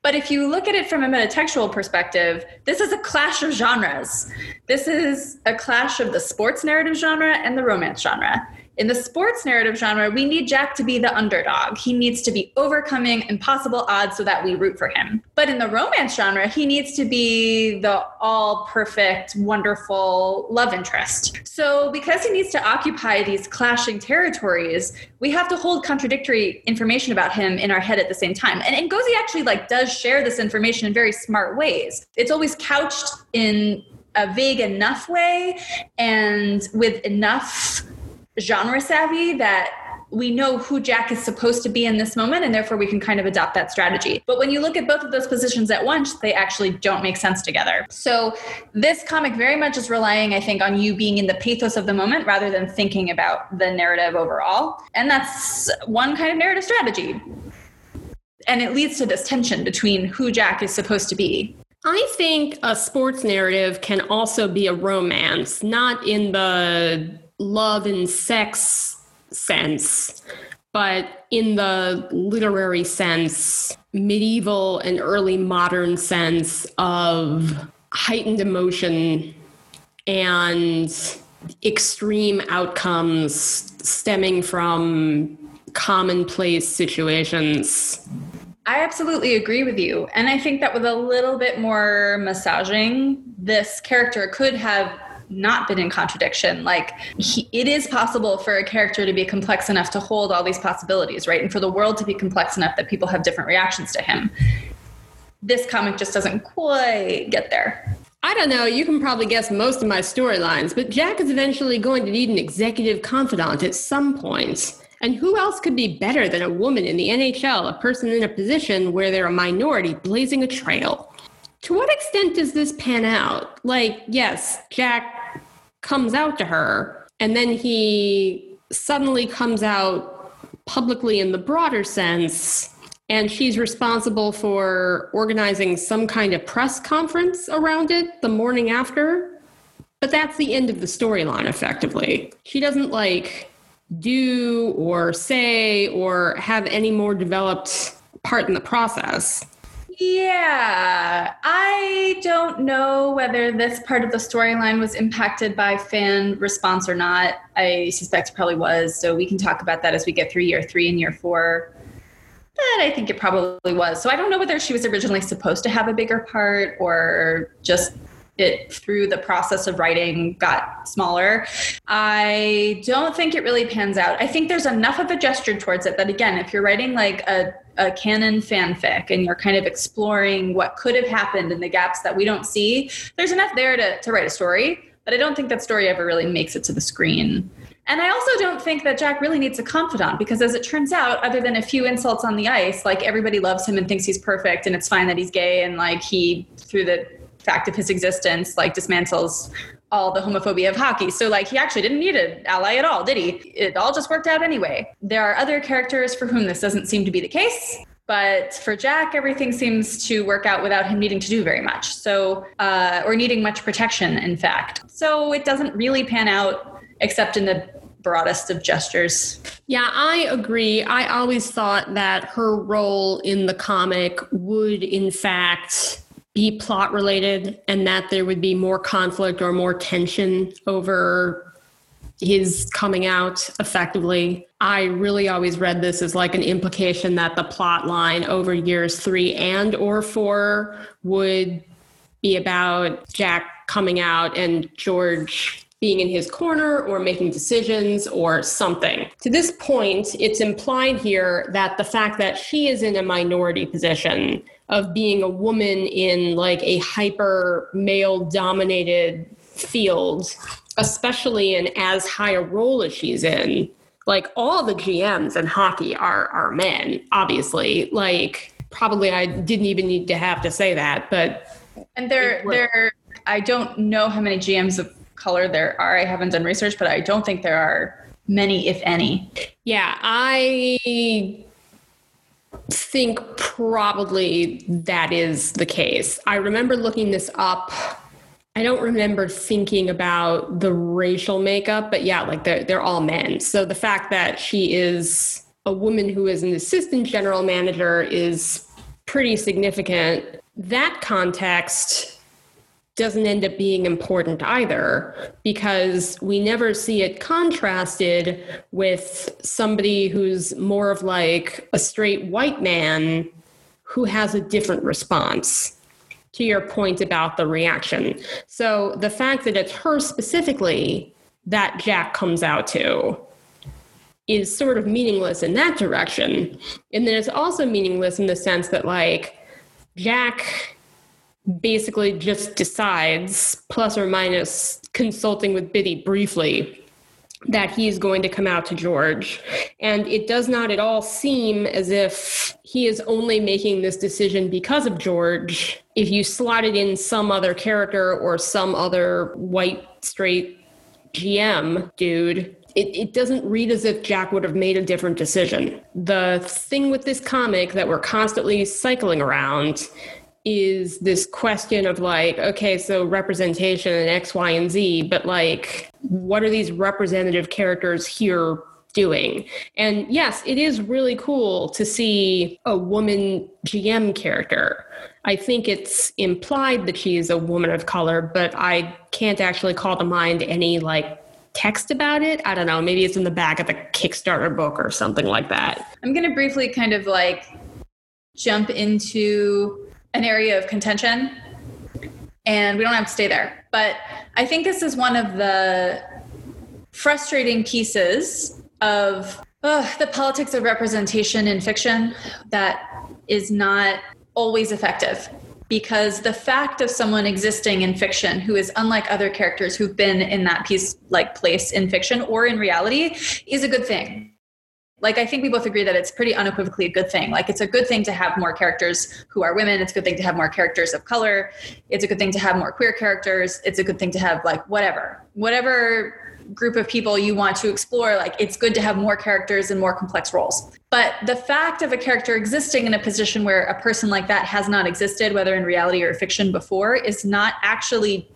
But if you look at it from a metatextual perspective, this is a clash of genres. This is a clash of the sports narrative genre and the romance genre. In the sports narrative genre, we need Jack to be the underdog. He needs to be overcoming impossible odds so that we root for him. But in the romance genre, he needs to be the all perfect, wonderful love interest. So, because he needs to occupy these clashing territories, we have to hold contradictory information about him in our head at the same time. And Ngozi actually like does share this information in very smart ways. It's always couched in a vague enough way and with enough genre savvy that we know who Jack is supposed to be in this moment, and therefore we can kind of adopt that strategy. But when you look at both of those positions at once, they actually don't make sense together. So this comic very much is relying, I think, on you being in the pathos of the moment rather than thinking about the narrative overall. And that's one kind of narrative strategy. And it leads to this tension between who Jack is supposed to be I think a sports narrative can also be a romance, not in the love and sex sense, but in the literary sense, medieval and early modern sense of heightened emotion and extreme outcomes stemming from commonplace situations. I absolutely agree with you. And I think that with a little bit more massaging, this character could have not been in contradiction. Like, he, it is possible for a character to be complex enough to hold all these possibilities, right? And for the world to be complex enough that people have different reactions to him. This comic just doesn't quite get there. I don't know. You can probably guess most of my storylines, but Jack is eventually going to need an executive confidant at some point. And who else could be better than a woman in the NHL, a person in a position where they're a minority blazing a trail? To what extent does this pan out? Like, yes, Jack comes out to her, and then he suddenly comes out publicly in the broader sense and she's responsible for organizing some kind of press conference around it the morning after. But that's the end of the storyline, effectively. She doesn't like do or say or have any more developed part in the process. Yeah, I don't know whether this part of the storyline was impacted by fan response or not. I suspect it probably was. So we can talk about that as we get through year three and year four but I think it probably was. So I don't know whether she was originally supposed to have a bigger part or just it through the process of writing got smaller. I don't think it really pans out. I think there's enough of a gesture towards it that again, if you're writing like a, a canon fanfic and you're kind of exploring what could have happened and the gaps that we don't see, there's enough there to, to write a story. But I don't think that story ever really makes it to the screen. And I also don't think that Jack really needs a confidant because, as it turns out, other than a few insults on the ice, like everybody loves him and thinks he's perfect, and it's fine that he's gay, and like he, through the fact of his existence, like dismantles all the homophobia of hockey. So, like, he actually didn't need an ally at all, did he? It all just worked out anyway. There are other characters for whom this doesn't seem to be the case. But for Jack, everything seems to work out without him needing to do very much. So, uh, or needing much protection, in fact. So it doesn't really pan out except in the broadest of gestures. Yeah, I agree. I always thought that her role in the comic would, in fact, be plot related and that there would be more conflict or more tension over his coming out effectively. I really always read this as like an implication that the plot line over years 3 and or 4 would be about Jack coming out and George being in his corner or making decisions or something. To this point, it's implied here that the fact that she is in a minority position of being a woman in like a hyper male dominated field, especially in as high a role as she's in, like all the GMs in hockey are are men, obviously. Like probably I didn't even need to have to say that, but and there there I don't know how many GMs of color there are. I haven't done research, but I don't think there are many, if any. Yeah, I think probably that is the case. I remember looking this up. I don't remember thinking about the racial makeup, but yeah, like they're, they're all men. So the fact that she is a woman who is an assistant general manager is pretty significant. That context doesn't end up being important either because we never see it contrasted with somebody who's more of like a straight white man who has a different response to your point about the reaction. So the fact that it's her specifically that Jack comes out to is sort of meaningless in that direction. And then it's also meaningless in the sense that like Jack basically just decides, plus or minus consulting with Bitty briefly, that he's going to come out to George. And it does not at all seem as if he is only making this decision because of George. If you slotted in some other character or some other white, straight GM dude, it, it, doesn't read as if Jack would have made a different decision. The thing with this comic that we're constantly cycling around is this question of like, okay, so representation and X, Y, and Z, but like, what are these representative characters here doing? And yes, it is really cool to see a woman GM character. I think it's implied that she is a woman of color, but I can't actually call to mind any like text about it. I don't know. Maybe it's in the back of the Kickstarter book or something like that. I'm going to briefly kind of like jump into an area of contention and we don't have to stay there. But I think this is one of the frustrating pieces of the politics of representation in fiction that is not always effective because the fact of someone existing in fiction who is unlike other characters who've been in that piece like place in fiction or in reality is a good thing like i think we both agree that it's pretty unequivocally a good thing. Like it's a good thing to have more characters who are women. It's a good thing to have more characters of color. It's a good thing to have more queer characters. It's a good thing to have like whatever. Whatever group of people you want to explore like it's good to have more characters and more complex roles. But the fact of a character existing in a position where a person like that has not existed whether in reality or fiction before is not actually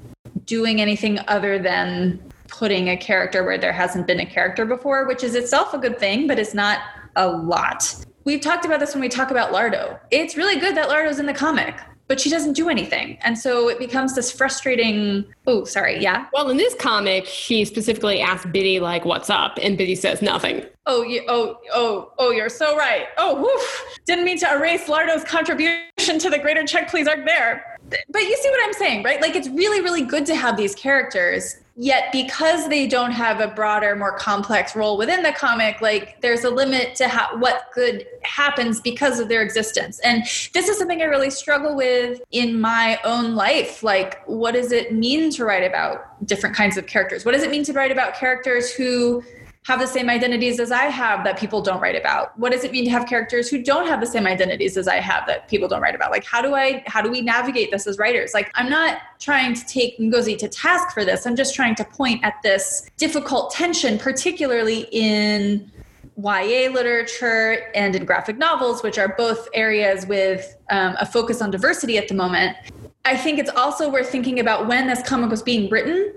doing anything other than putting a character where there hasn't been a character before, which is itself a good thing, but it's not a lot. We've talked about this when we talk about Lardo. It's really good that Lardo's in the comic, but she doesn't do anything. And so it becomes this frustrating. Oh, sorry. Yeah. Well, in this comic, she specifically asks Bitty, like, what's up? And Bitty says nothing. Oh, you, oh, oh, oh, you're so right. Oh, woof. Didn't mean to erase Lardo's contribution to the greater Check Please arc there. But you see what I'm saying, right? Like, it's really, really good to have these characters yet because they don't have a broader more complex role within the comic like there's a limit to what good happens because of their existence. And this is something i really struggle with in my own life. Like what does it mean to write about different kinds of characters? What does it mean to write about characters who have the same identities as I have that people don't write about? What does it mean to have characters who don't have the same identities as I have that people don't write about? Like how do I how do we navigate this as writers? Like I'm not trying to take Ngozi to task for this. I'm just trying to point at this difficult tension particularly in YA literature and in graphic novels, which are both areas with um, a focus on diversity at the moment. I think it's also worth thinking about when this comic was being written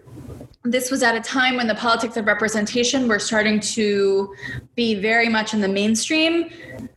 this was at a time when the politics of representation were starting to be very much in the mainstream.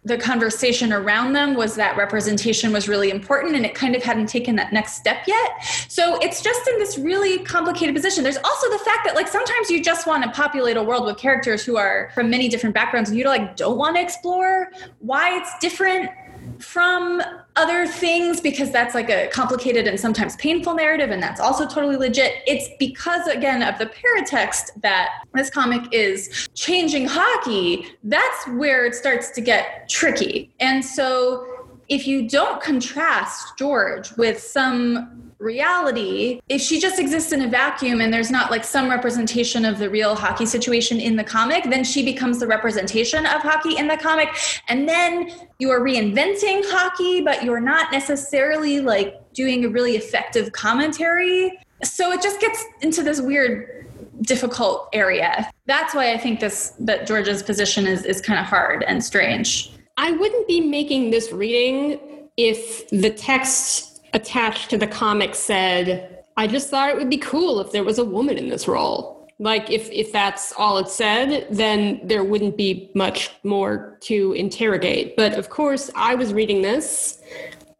The conversation around them was that representation was really important and it kind of hadn't taken that next step yet. So it's just in this really complicated position. There's also the fact that like sometimes you just want to populate a world with characters who are from many different backgrounds and you like don't want to explore why it's different from other things because that's like a complicated and sometimes painful narrative and that's also totally legit. It's because again of the paratext that this comic is changing hockey that's where it starts to get tricky. And so if you don't contrast george with some reality, if she just exists in a vacuum and there's not like some representation of the real hockey situation in the comic, then she becomes the representation of hockey in the comic. And then you are reinventing hockey, but you're not necessarily like doing a really effective commentary. So it just gets into this weird difficult area. That's why I think this that George's position is is kind of hard and strange. I wouldn't be making this reading if the text attached to the comic said, I just thought it would be cool if there was a woman in this role. Like if if that's all it said, then there wouldn't be much more to interrogate. But of course, I was reading this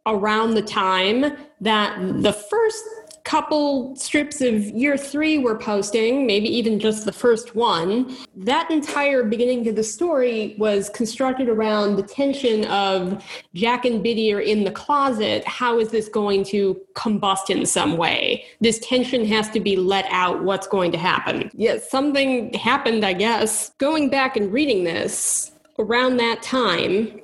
around the time that the first couple strips of year three were posting, maybe even just the first one, that entire beginning of the story was constructed around the tension of Jack and Bitty are in the closet. How is this going to combust in some way? This tension has to be let out. What's going to happen? Yes, something happened, I guess. Going back and reading this around that time,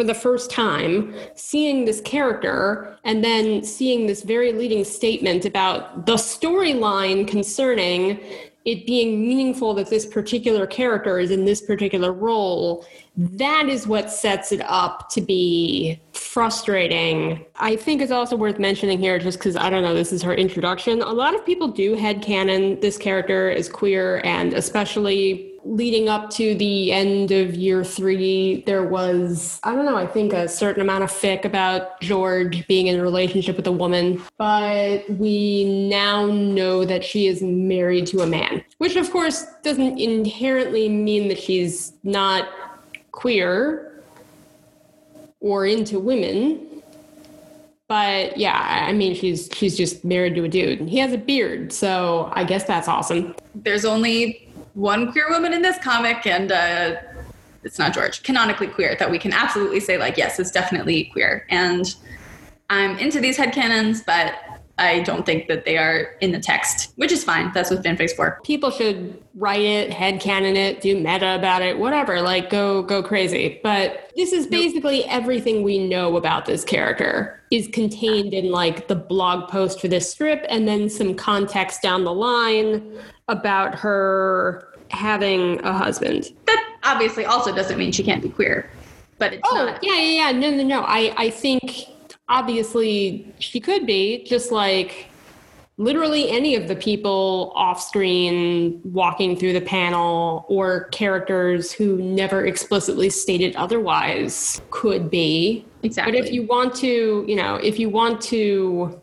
for the first time, seeing this character, and then seeing this very leading statement about the storyline concerning it being meaningful that this particular character is in this particular role, that is what sets it up to be frustrating. I think it's also worth mentioning here, just because I don't know, this is her introduction. A lot of people do headcanon this character as queer, and especially leading up to the end of year three, there was, I don't know, I think a certain amount of fic about George being in a relationship with a woman. But we now know that she is married to a man, which of course doesn't inherently mean that she's not queer or into women but yeah, I mean, she's she's just married to a dude, and he has a beard, so I guess that's awesome. There's only one queer woman in this comic, and uh, it's not George. Canonically queer that we can absolutely say like, yes, it's definitely queer. And I'm into these headcanons, but I don't think that they are in the text, which is fine. That's what fanfic's for. People should write it, head headcanon it, do meta about it, whatever. Like go go crazy. But this is basically everything we know about this character is contained in like the blog post for this strip and then some context down the line about her having a husband. That obviously also doesn't mean she can't be queer. But it's oh, not. yeah, yeah, yeah. No, no, no. I, I think obviously she could be just like literally any of the people off screen walking through the panel or characters who never explicitly stated otherwise could be. Exactly but if you want to you know if you want to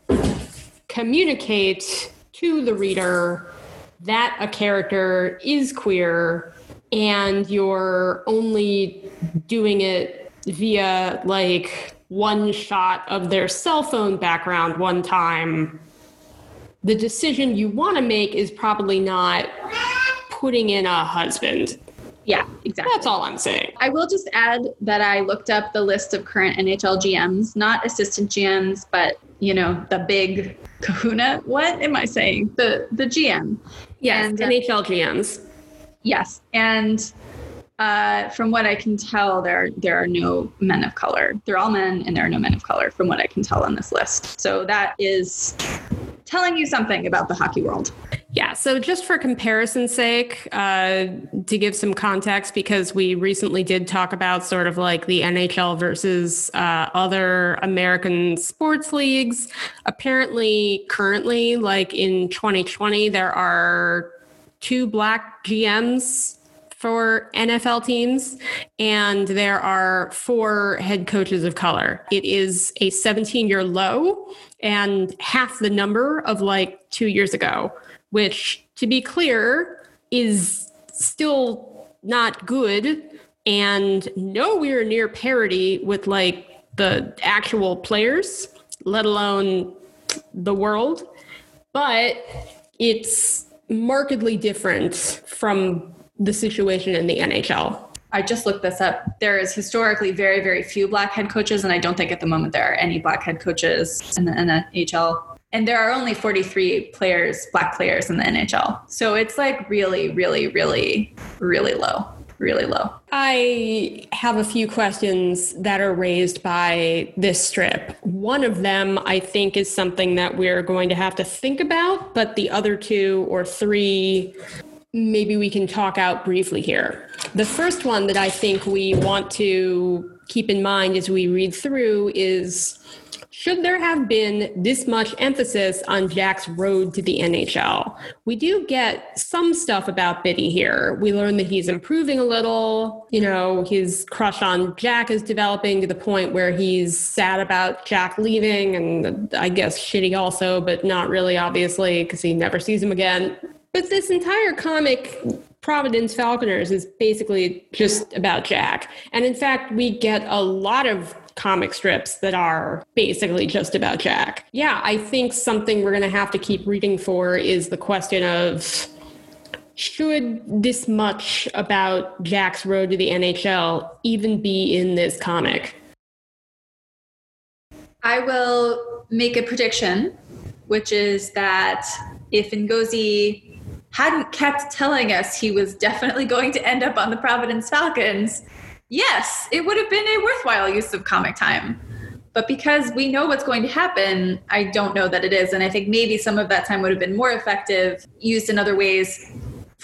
communicate to the reader that a character is queer and you're only doing it via like one shot of their cell phone background one time, the decision you want to make is probably not putting in a husband. Yeah, exactly. That's all I'm saying. I will just add that I looked up the list of current NHL GMs, not assistant GMs, but you know, the big kahuna. What am I saying? The the GM. Yes, and, uh, NHL GMs. Yes. And uh, from what I can tell, there there are no men of color. They're all men, and there are no men of color, from what I can tell on this list. So that is telling you something about the hockey world. Yeah. So just for comparison's sake, uh, to give some context, because we recently did talk about sort of like the NHL versus uh, other American sports leagues. Apparently, currently, like in 2020, there are two black GMs for NFL teams, and there are four head coaches of color. It is a 17 year low and half the number of like two years ago, which, to be clear, is still not good and nowhere near parity with like the actual players, let alone the world. But it's markedly different from the situation in the NHL? I just looked this up. There is historically very, very few black head coaches, and I don't think at the moment there are any black head coaches in the NHL. And there are only 43 players, black players in the NHL. So it's like really, really, really, really low. Really low. I have a few questions that are raised by this strip. One of them, I think, is something that we're going to have to think about, but the other two or three maybe we can talk out briefly here. The first one that I think we want to keep in mind as we read through is should there have been this much emphasis on Jack's road to the NHL? We do get some stuff about Bitty here. We learn that he's improving a little. You know, his crush on Jack is developing to the point where he's sad about Jack leaving, and I guess shitty also, but not really, obviously, because he never sees him again. But this entire comic, Providence Falconers, is basically just about Jack. And in fact, we get a lot of comic strips that are basically just about Jack. Yeah, I think something we're going to have to keep reading for is the question of should this much about Jack's road to the NHL even be in this comic? I will make a prediction, which is that if Ngozi hadn't kept telling us he was definitely going to end up on the Providence Falcons, yes, it would have been a worthwhile use of comic time. But because we know what's going to happen, I don't know that it is. And I think maybe some of that time would have been more effective, used in other ways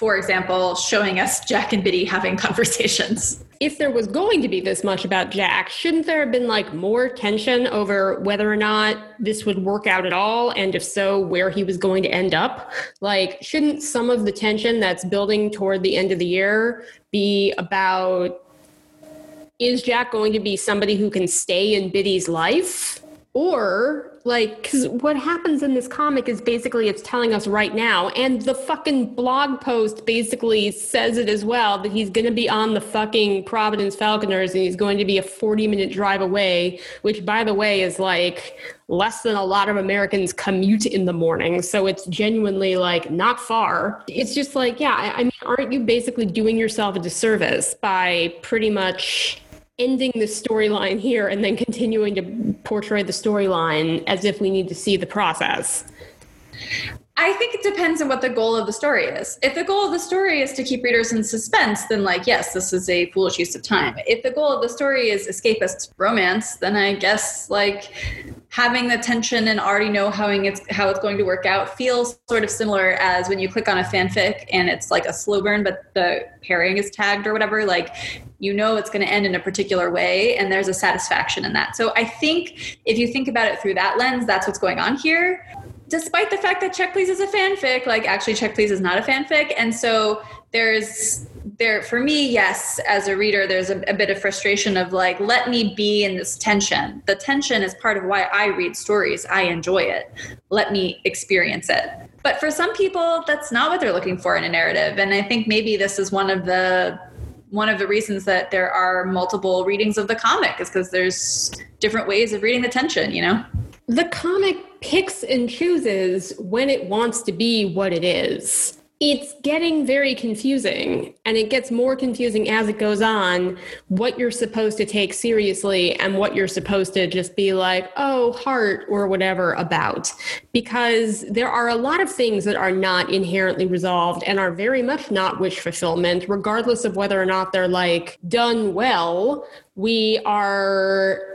for example, showing us Jack and Bitty having conversations. If there was going to be this much about Jack, shouldn't there have been like more tension over whether or not this would work out at all? And if so, where he was going to end up? Like, shouldn't some of the tension that's building toward the end of the year be about is Jack going to be somebody who can stay in Bitty's life? Or like because what happens in this comic is basically it's telling us right now and the fucking blog post basically says it as well that he's going to be on the fucking providence falconers and he's going to be a 40 minute drive away which by the way is like less than a lot of americans commute in the morning. So it's genuinely like not far. It's just like yeah i, I mean aren't you basically doing yourself a disservice by pretty much ending the storyline here and then continuing to portray the storyline as if we need to see the process? I think it depends on what the goal of the story is. If the goal of the story is to keep readers in suspense, then like yes, this is a foolish use of time. If the goal of the story is escapist romance, then I guess like having the tension and already know how it's how it's going to work out feels sort of similar as when you click on a fanfic and it's like a slow burn, but the pairing is tagged or whatever. Like you know it's going to end in a particular way, and there's a satisfaction in that. So I think if you think about it through that lens, that's what's going on here despite the fact that Check Please is a fanfic, like actually Check Please is not a fanfic. And so there's there for me, yes, as a reader, there's a, a, bit of frustration of like, let me be in this tension. The tension is part of why I read stories. I enjoy it. Let me experience it. But for some people, that's not what they're looking for in a narrative. And I think maybe this is one of the one of the reasons that there are multiple readings of the comic is because there's different ways of reading the tension, you know? The comic picks and chooses when it wants to be what it is. It's getting very confusing, and it gets more confusing as it goes on what you're supposed to take seriously and what you're supposed to just be like, oh, heart or whatever about. Because there are a lot of things that are not inherently resolved and are very much not wish fulfillment, regardless of whether or not they're like done well. We are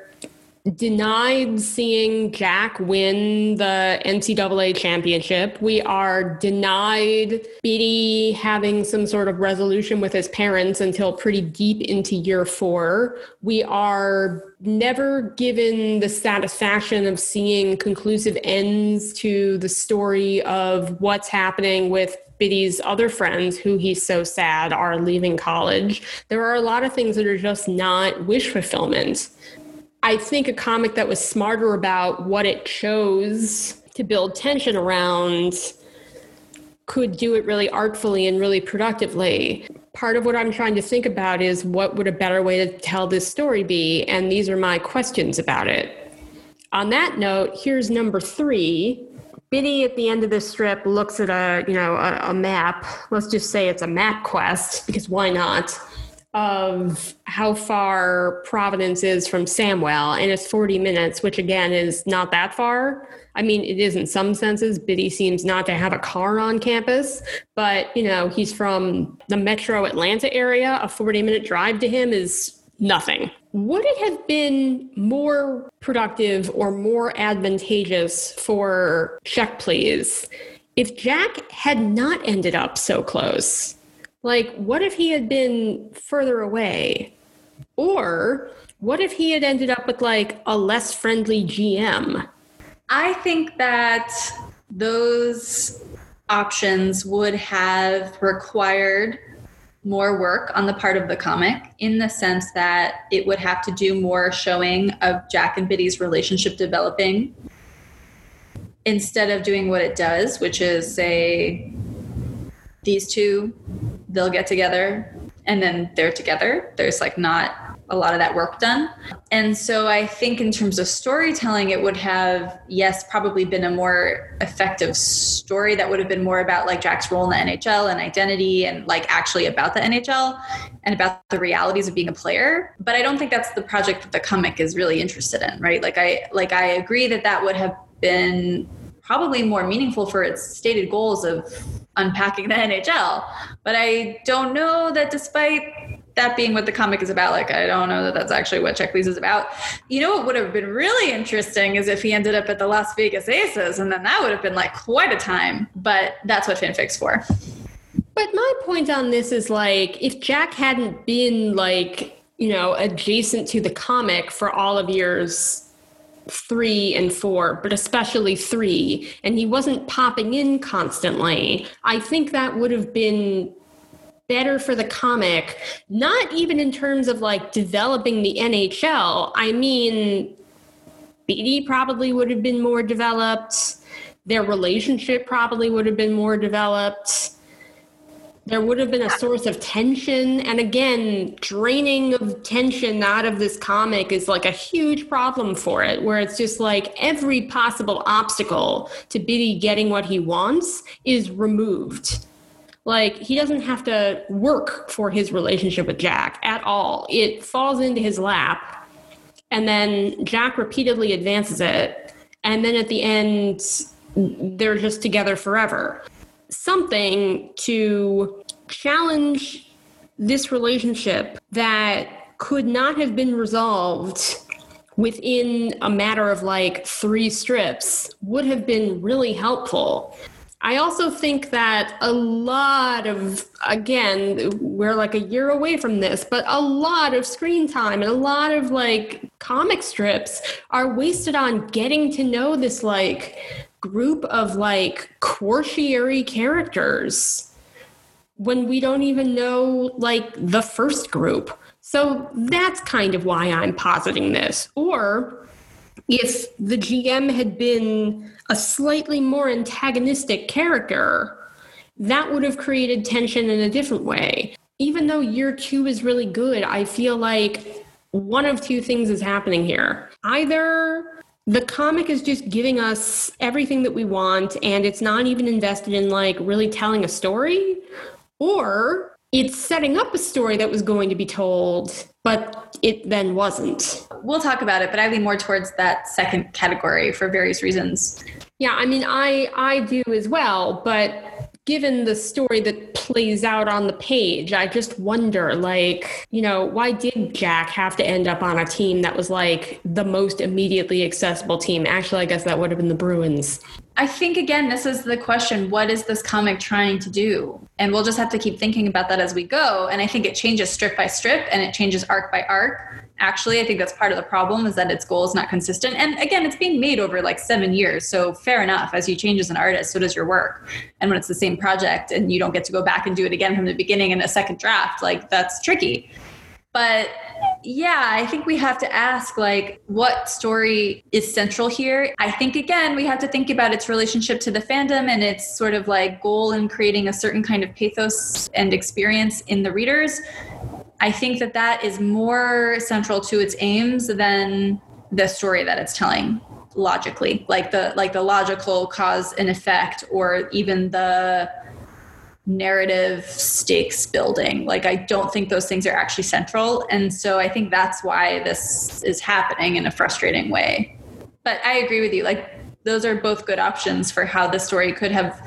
denied seeing Jack win the NCAA championship. We are denied Bitty having some sort of resolution with his parents until pretty deep into year four. We are never given the satisfaction of seeing conclusive ends to the story of what's happening with Bitty's other friends who he's so sad are leaving college. There are a lot of things that are just not wish fulfillment. I think a comic that was smarter about what it chose to build tension around could do it really artfully and really productively. Part of what I'm trying to think about is what would a better way to tell this story be? And these are my questions about it. On that note, here's number three. Bitty at the end of this strip looks at a, you know, a, a map. Let's just say it's a map quest because why not? Of how far Providence is from Samwell, and it's 40 minutes, which again is not that far. I mean, it is in some senses. Bitty seems not to have a car on campus, but you know, he's from the metro Atlanta area. A 40 minute drive to him is nothing. Would it have been more productive or more advantageous for Check Please if Jack had not ended up so close? Like, what if he had been further away? Or what if he had ended up with like a less friendly GM? I think that those options would have required more work on the part of the comic in the sense that it would have to do more showing of Jack and Bitty's relationship developing instead of doing what it does, which is say these two they'll get together and then they're together. There's like not a lot of that work done. And so I think in terms of storytelling, it would have, yes, probably been a more effective story that would have been more about like Jack's role in the NHL and identity and like actually about the NHL and about the realities of being a player. But I don't think that's the project that the comic is really interested in, right? Like I like I agree that that would have been probably more meaningful for its stated goals of unpacking the NHL. But I don't know that despite that being what the comic is about, like I don't know that that's actually what Check Please is about. You know what would have been really interesting is if he ended up at the Las Vegas Aces, and then that would have been like quite a time. But that's what fanfic's for. But my point on this is like, if Jack hadn't been like, you know, adjacent to the comic for all of years three and four, but especially three, and he wasn't popping in constantly, I think that would have been better for the comic, not even in terms of like developing the NHL. I mean, Bitty probably would have been more developed. Their relationship probably would have been more developed. There would have been a source of tension. And again, draining of tension out of this comic is like a huge problem for it, where it's just like every possible obstacle to Bitty getting what he wants is removed like he doesn't have to work for his relationship with Jack at all. It falls into his lap, and then Jack repeatedly advances it, and then at the end, they're just together forever. Something to challenge this relationship that could not have been resolved within a matter of like three strips would have been really helpful. I also think that a lot of, again, we're like a year away from this, but a lot of screen time and a lot of like comic strips are wasted on getting to know this like group of like quaternary characters when we don't even know like the first group. So that's kind of why I'm positing this. Or if the GM had been a slightly more antagonistic character, that would have created tension in a different way. Even though year two is really good, I feel like one of two things is happening here. Either the comic is just giving us everything that we want and it's not even invested in like really telling a story, or it's setting up a story that was going to be told, but it then wasn't. We'll talk about it, but I lean more towards that second category for various reasons. Yeah, I mean, I I do as well, but given the story that plays out on the page, I just wonder, like, you know, why did Jack have to end up on a team that was like the most immediately accessible team? Actually, I guess that would have been the Bruins. I think again, this is the question: What is this comic trying to do? And we'll just have to keep thinking about that as we go. And I think it changes strip by strip, and it changes arc by arc actually i think that's part of the problem is that its goal is not consistent. And again it's being made over like seven years so fair enough. As you change as an artist so does your work. And when it's the same project and you don't get to go back and do it again from the beginning in a second draft like that's tricky. But yeah i think we have to ask like what story is central here. I think again we have to think about its relationship to the fandom and its sort of like goal in creating a certain kind of pathos and experience in the readers I think that that is more central to its aims than the story that it's telling logically. Like the like the logical cause and effect or even the narrative stakes building. Like i don't think those things are actually central. And so i think that's why this is happening in a frustrating way. But i agree with you. Like those are both good options for how the story could have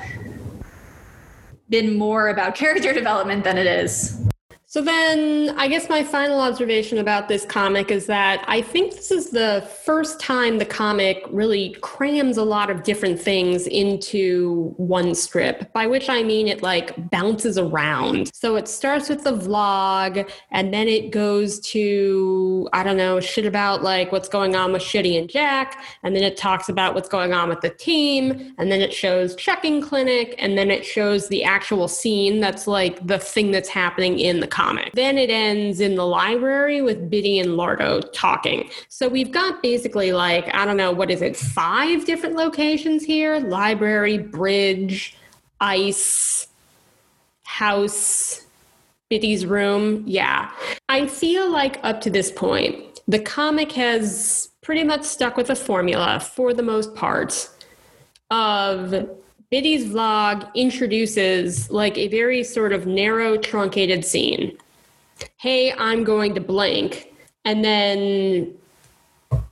been more about character development than it is so then, I guess my final observation about this comic is that I think this is the first time the comic really crams a lot of different things into one strip, by which I mean it like bounces around. So it starts with the vlog, and then it goes to, I don't know, shit about like what's going on with Shitty and Jack, and then it talks about what's going on with the team, and then it shows checking clinic, and then it shows the actual scene that's like the thing that's happening in the comic comic. Then it ends in the library with Bitty and Lardo talking. So we've got basically like, I don't know, what is it, five different locations here library, bridge, ice, house, Bitty's room. Yeah. I feel like up to this point, the comic has pretty much stuck with a formula for the most part of Bitty's vlog introduces like a very sort of narrow, truncated scene. Hey, I'm going to blank. And then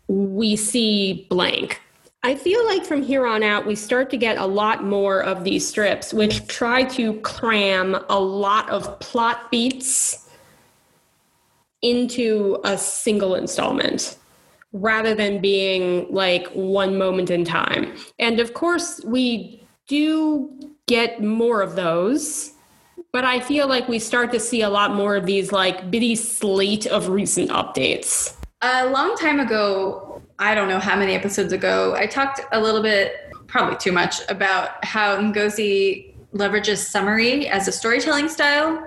we see blank. I feel like from here on out, we start to get a lot more of these strips, which try to cram a lot of plot beats into a single installment rather than being like one moment in time. And of course, we do get more of those But I feel like we start to see a lot more of these like bitty slate of recent updates. A long time ago, I don't know how many episodes ago, I talked a little bit, probably too much, about how Ngozi leverages summary as a storytelling style.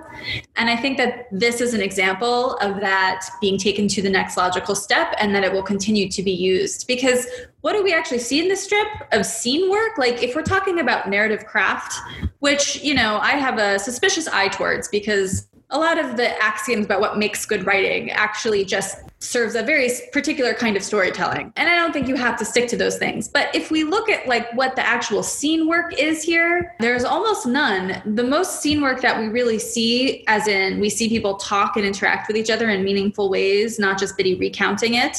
And I think that this is an example of that being taken to the next logical step and that it will continue to be used. Because what do we actually see in this strip of scene work? Like, if we're talking about narrative craft, which, you know, I have a suspicious eye towards because a lot of the axioms about what makes good writing actually just serves a very particular kind of storytelling. And i don't think you have to stick to those things. But if we look at like what the actual scene work is here there's almost none. The most scene work that we really see as in we see people talk and interact with each other in meaningful ways not just bitty recounting it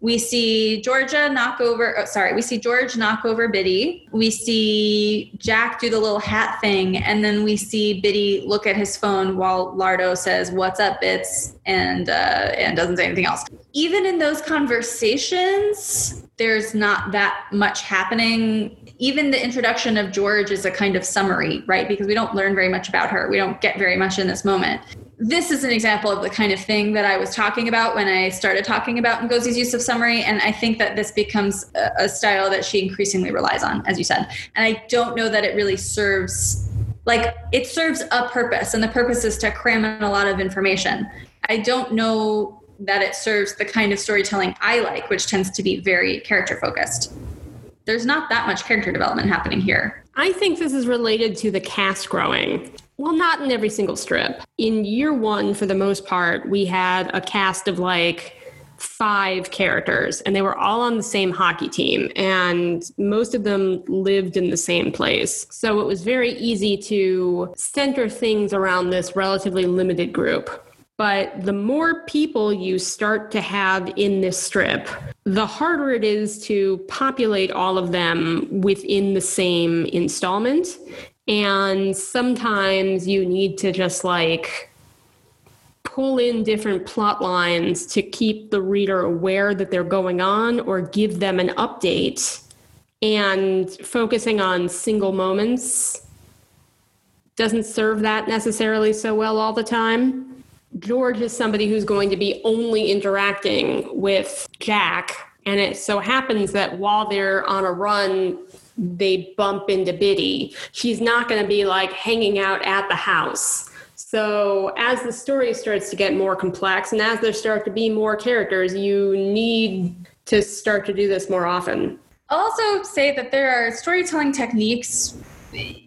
we see Georgia knock over, oh, sorry, we see George knock over Bitty. We see Jack do the little hat thing. And then we see Bitty look at his phone while Lardo says, What's up, Bits? And, uh, and doesn't say anything else. Even in those conversations, there's not that much happening. Even the introduction of George is a kind of summary, right? Because we don't learn very much about her. We don't get very much in this moment this is an example of the kind of thing that I was talking about when I started talking about Ngozi's use of summary. And I think that this becomes a, style that she increasingly relies on, as you said. And I don't know that it really serves, like, it serves a purpose, and the purpose is to cram in a lot of information. I don't know that it serves the kind of storytelling I like, which tends to be very character focused. There's not that much character development happening here. I think this is related to the cast growing. Well, not in every single strip. In year one, for the most part, we had a cast of like five characters, and they were all on the same hockey team, and most of them lived in the same place. So it was very easy to center things around this relatively limited group. But the more people you start to have in this strip, the harder it is to populate all of them within the same installment. And sometimes you need to just like pull in different plot lines to keep the reader aware that they're going on or give them an update. And focusing on single moments doesn't serve that necessarily so well all the time. George is somebody who's going to be only interacting with Jack. And it so happens that while they're on a run they bump into Bitty. She's not going to be like hanging out at the house. So as the story starts to get more complex and as there start to be more characters, you need to start to do this more often. I'll also say that there are storytelling techniques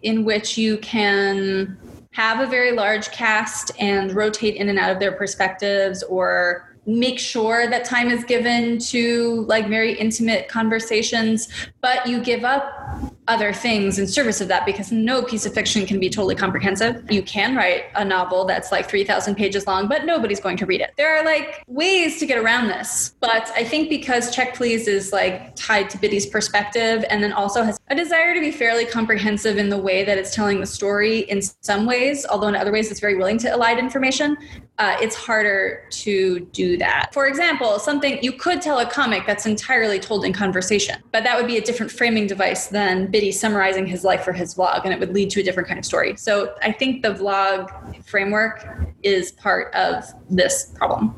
in which you can have a very large cast and rotate in and out of their perspectives or make sure that time is given to like very intimate conversations but you give up other things in service of that because no piece of fiction can be totally comprehensive. You can write a novel that's like 3,000 pages long, but nobody's going to read it. There are like ways to get around this. But I think because Check Please is like tied to Bitty's perspective and then also has a desire to be fairly comprehensive in the way that it's telling the story in some ways, although in other ways it's very willing to elide information, uh, it's harder to do that. For example, something you could tell a comic that's entirely told in conversation, but that would be a different framing device than Bitty summarizing his life for his vlog, and it would lead to a different kind of story. So I think the vlog framework is part of this problem.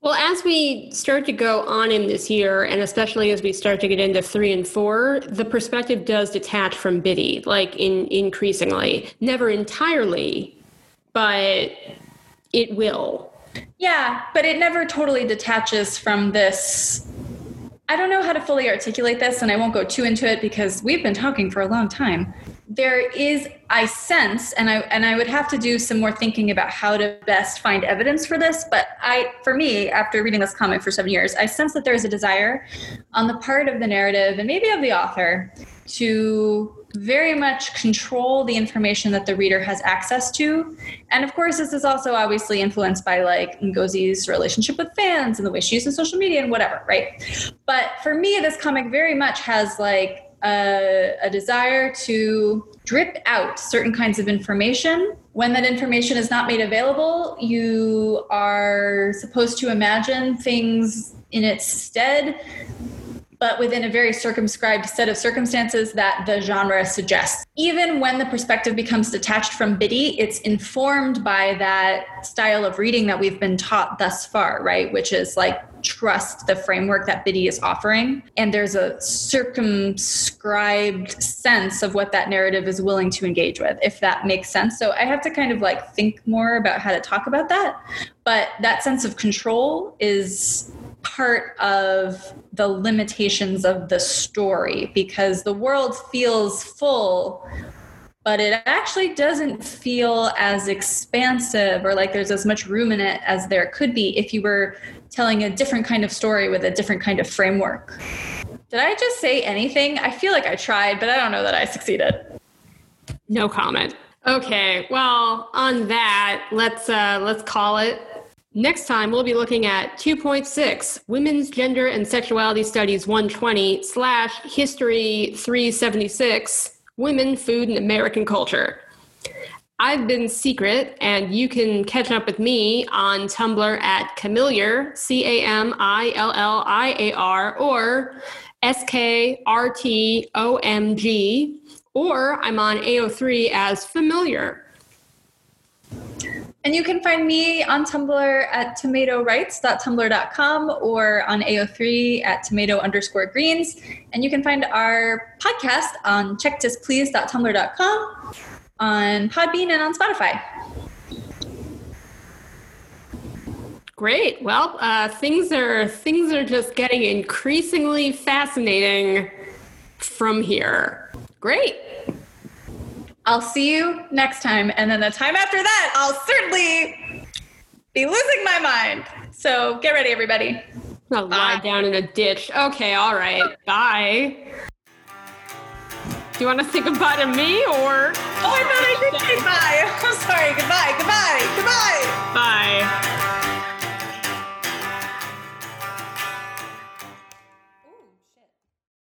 Well, as we start to go on in this year, and especially as we start to get into three and four, the perspective does detach from Bitty, like in increasingly, never entirely, but it will. Yeah, but it never totally detaches from this. I don't know how to fully articulate this, and I won't go too into it because we've been talking for a long time. There is, I sense, and I and I would have to do some more thinking about how to best find evidence for this. But I, for me, after reading this comic for seven years, I sense that there is a desire on the part of the narrative and maybe of the author to very much control the information that the reader has access to. And of course, this is also obviously influenced by like Ngozi's relationship with fans and the way she uses social media and whatever, right? But for me, this comic very much has like a, a desire to drip out certain kinds of information. When that information is not made available, you are supposed to imagine things in its stead but within a very circumscribed set of circumstances that the genre suggests. Even when the perspective becomes detached from Bitty, it's informed by that style of reading that we've been taught thus far, right? Which is like trust the framework that Bitty is offering. And there's a circumscribed sense of what that narrative is willing to engage with, if that makes sense. So I have to kind of like think more about how to talk about that. But that sense of control is part of the limitations of the story because the world feels full but it actually doesn't feel as expansive or like there's as much room in it as there could be if you were telling a different kind of story with a different kind of framework. Did I just say anything? I feel like I tried, but I don't know that I succeeded. No comment. Okay, well, on that, let's uh, let's call it Next time, we'll be looking at 2.6 Women's Gender and Sexuality Studies 120 slash History 376 Women, Food, and American Culture. I've been Secret, and you can catch up with me on Tumblr at Camilliar, C A M I L L I A R, or S K R T O M G, or I'm on AO3 as Familiar. And you can find me on Tumblr at tomatorights.tumblr.com or on AO3 at tomato underscore greens. And you can find our podcast on checkthisplease.tumblr.com, on Podbean, and on Spotify. Great. Well, uh, things are things are just getting increasingly fascinating from here. Great. I'll see you next time. And then the time after that, I'll certainly be losing my mind. So get ready, everybody. I'll lie down in a ditch. Okay, all right. Bye. Do you want to say goodbye to me or? Oh, I thought I did say goodbye. I'm sorry. Goodbye. Goodbye. Goodbye. Bye.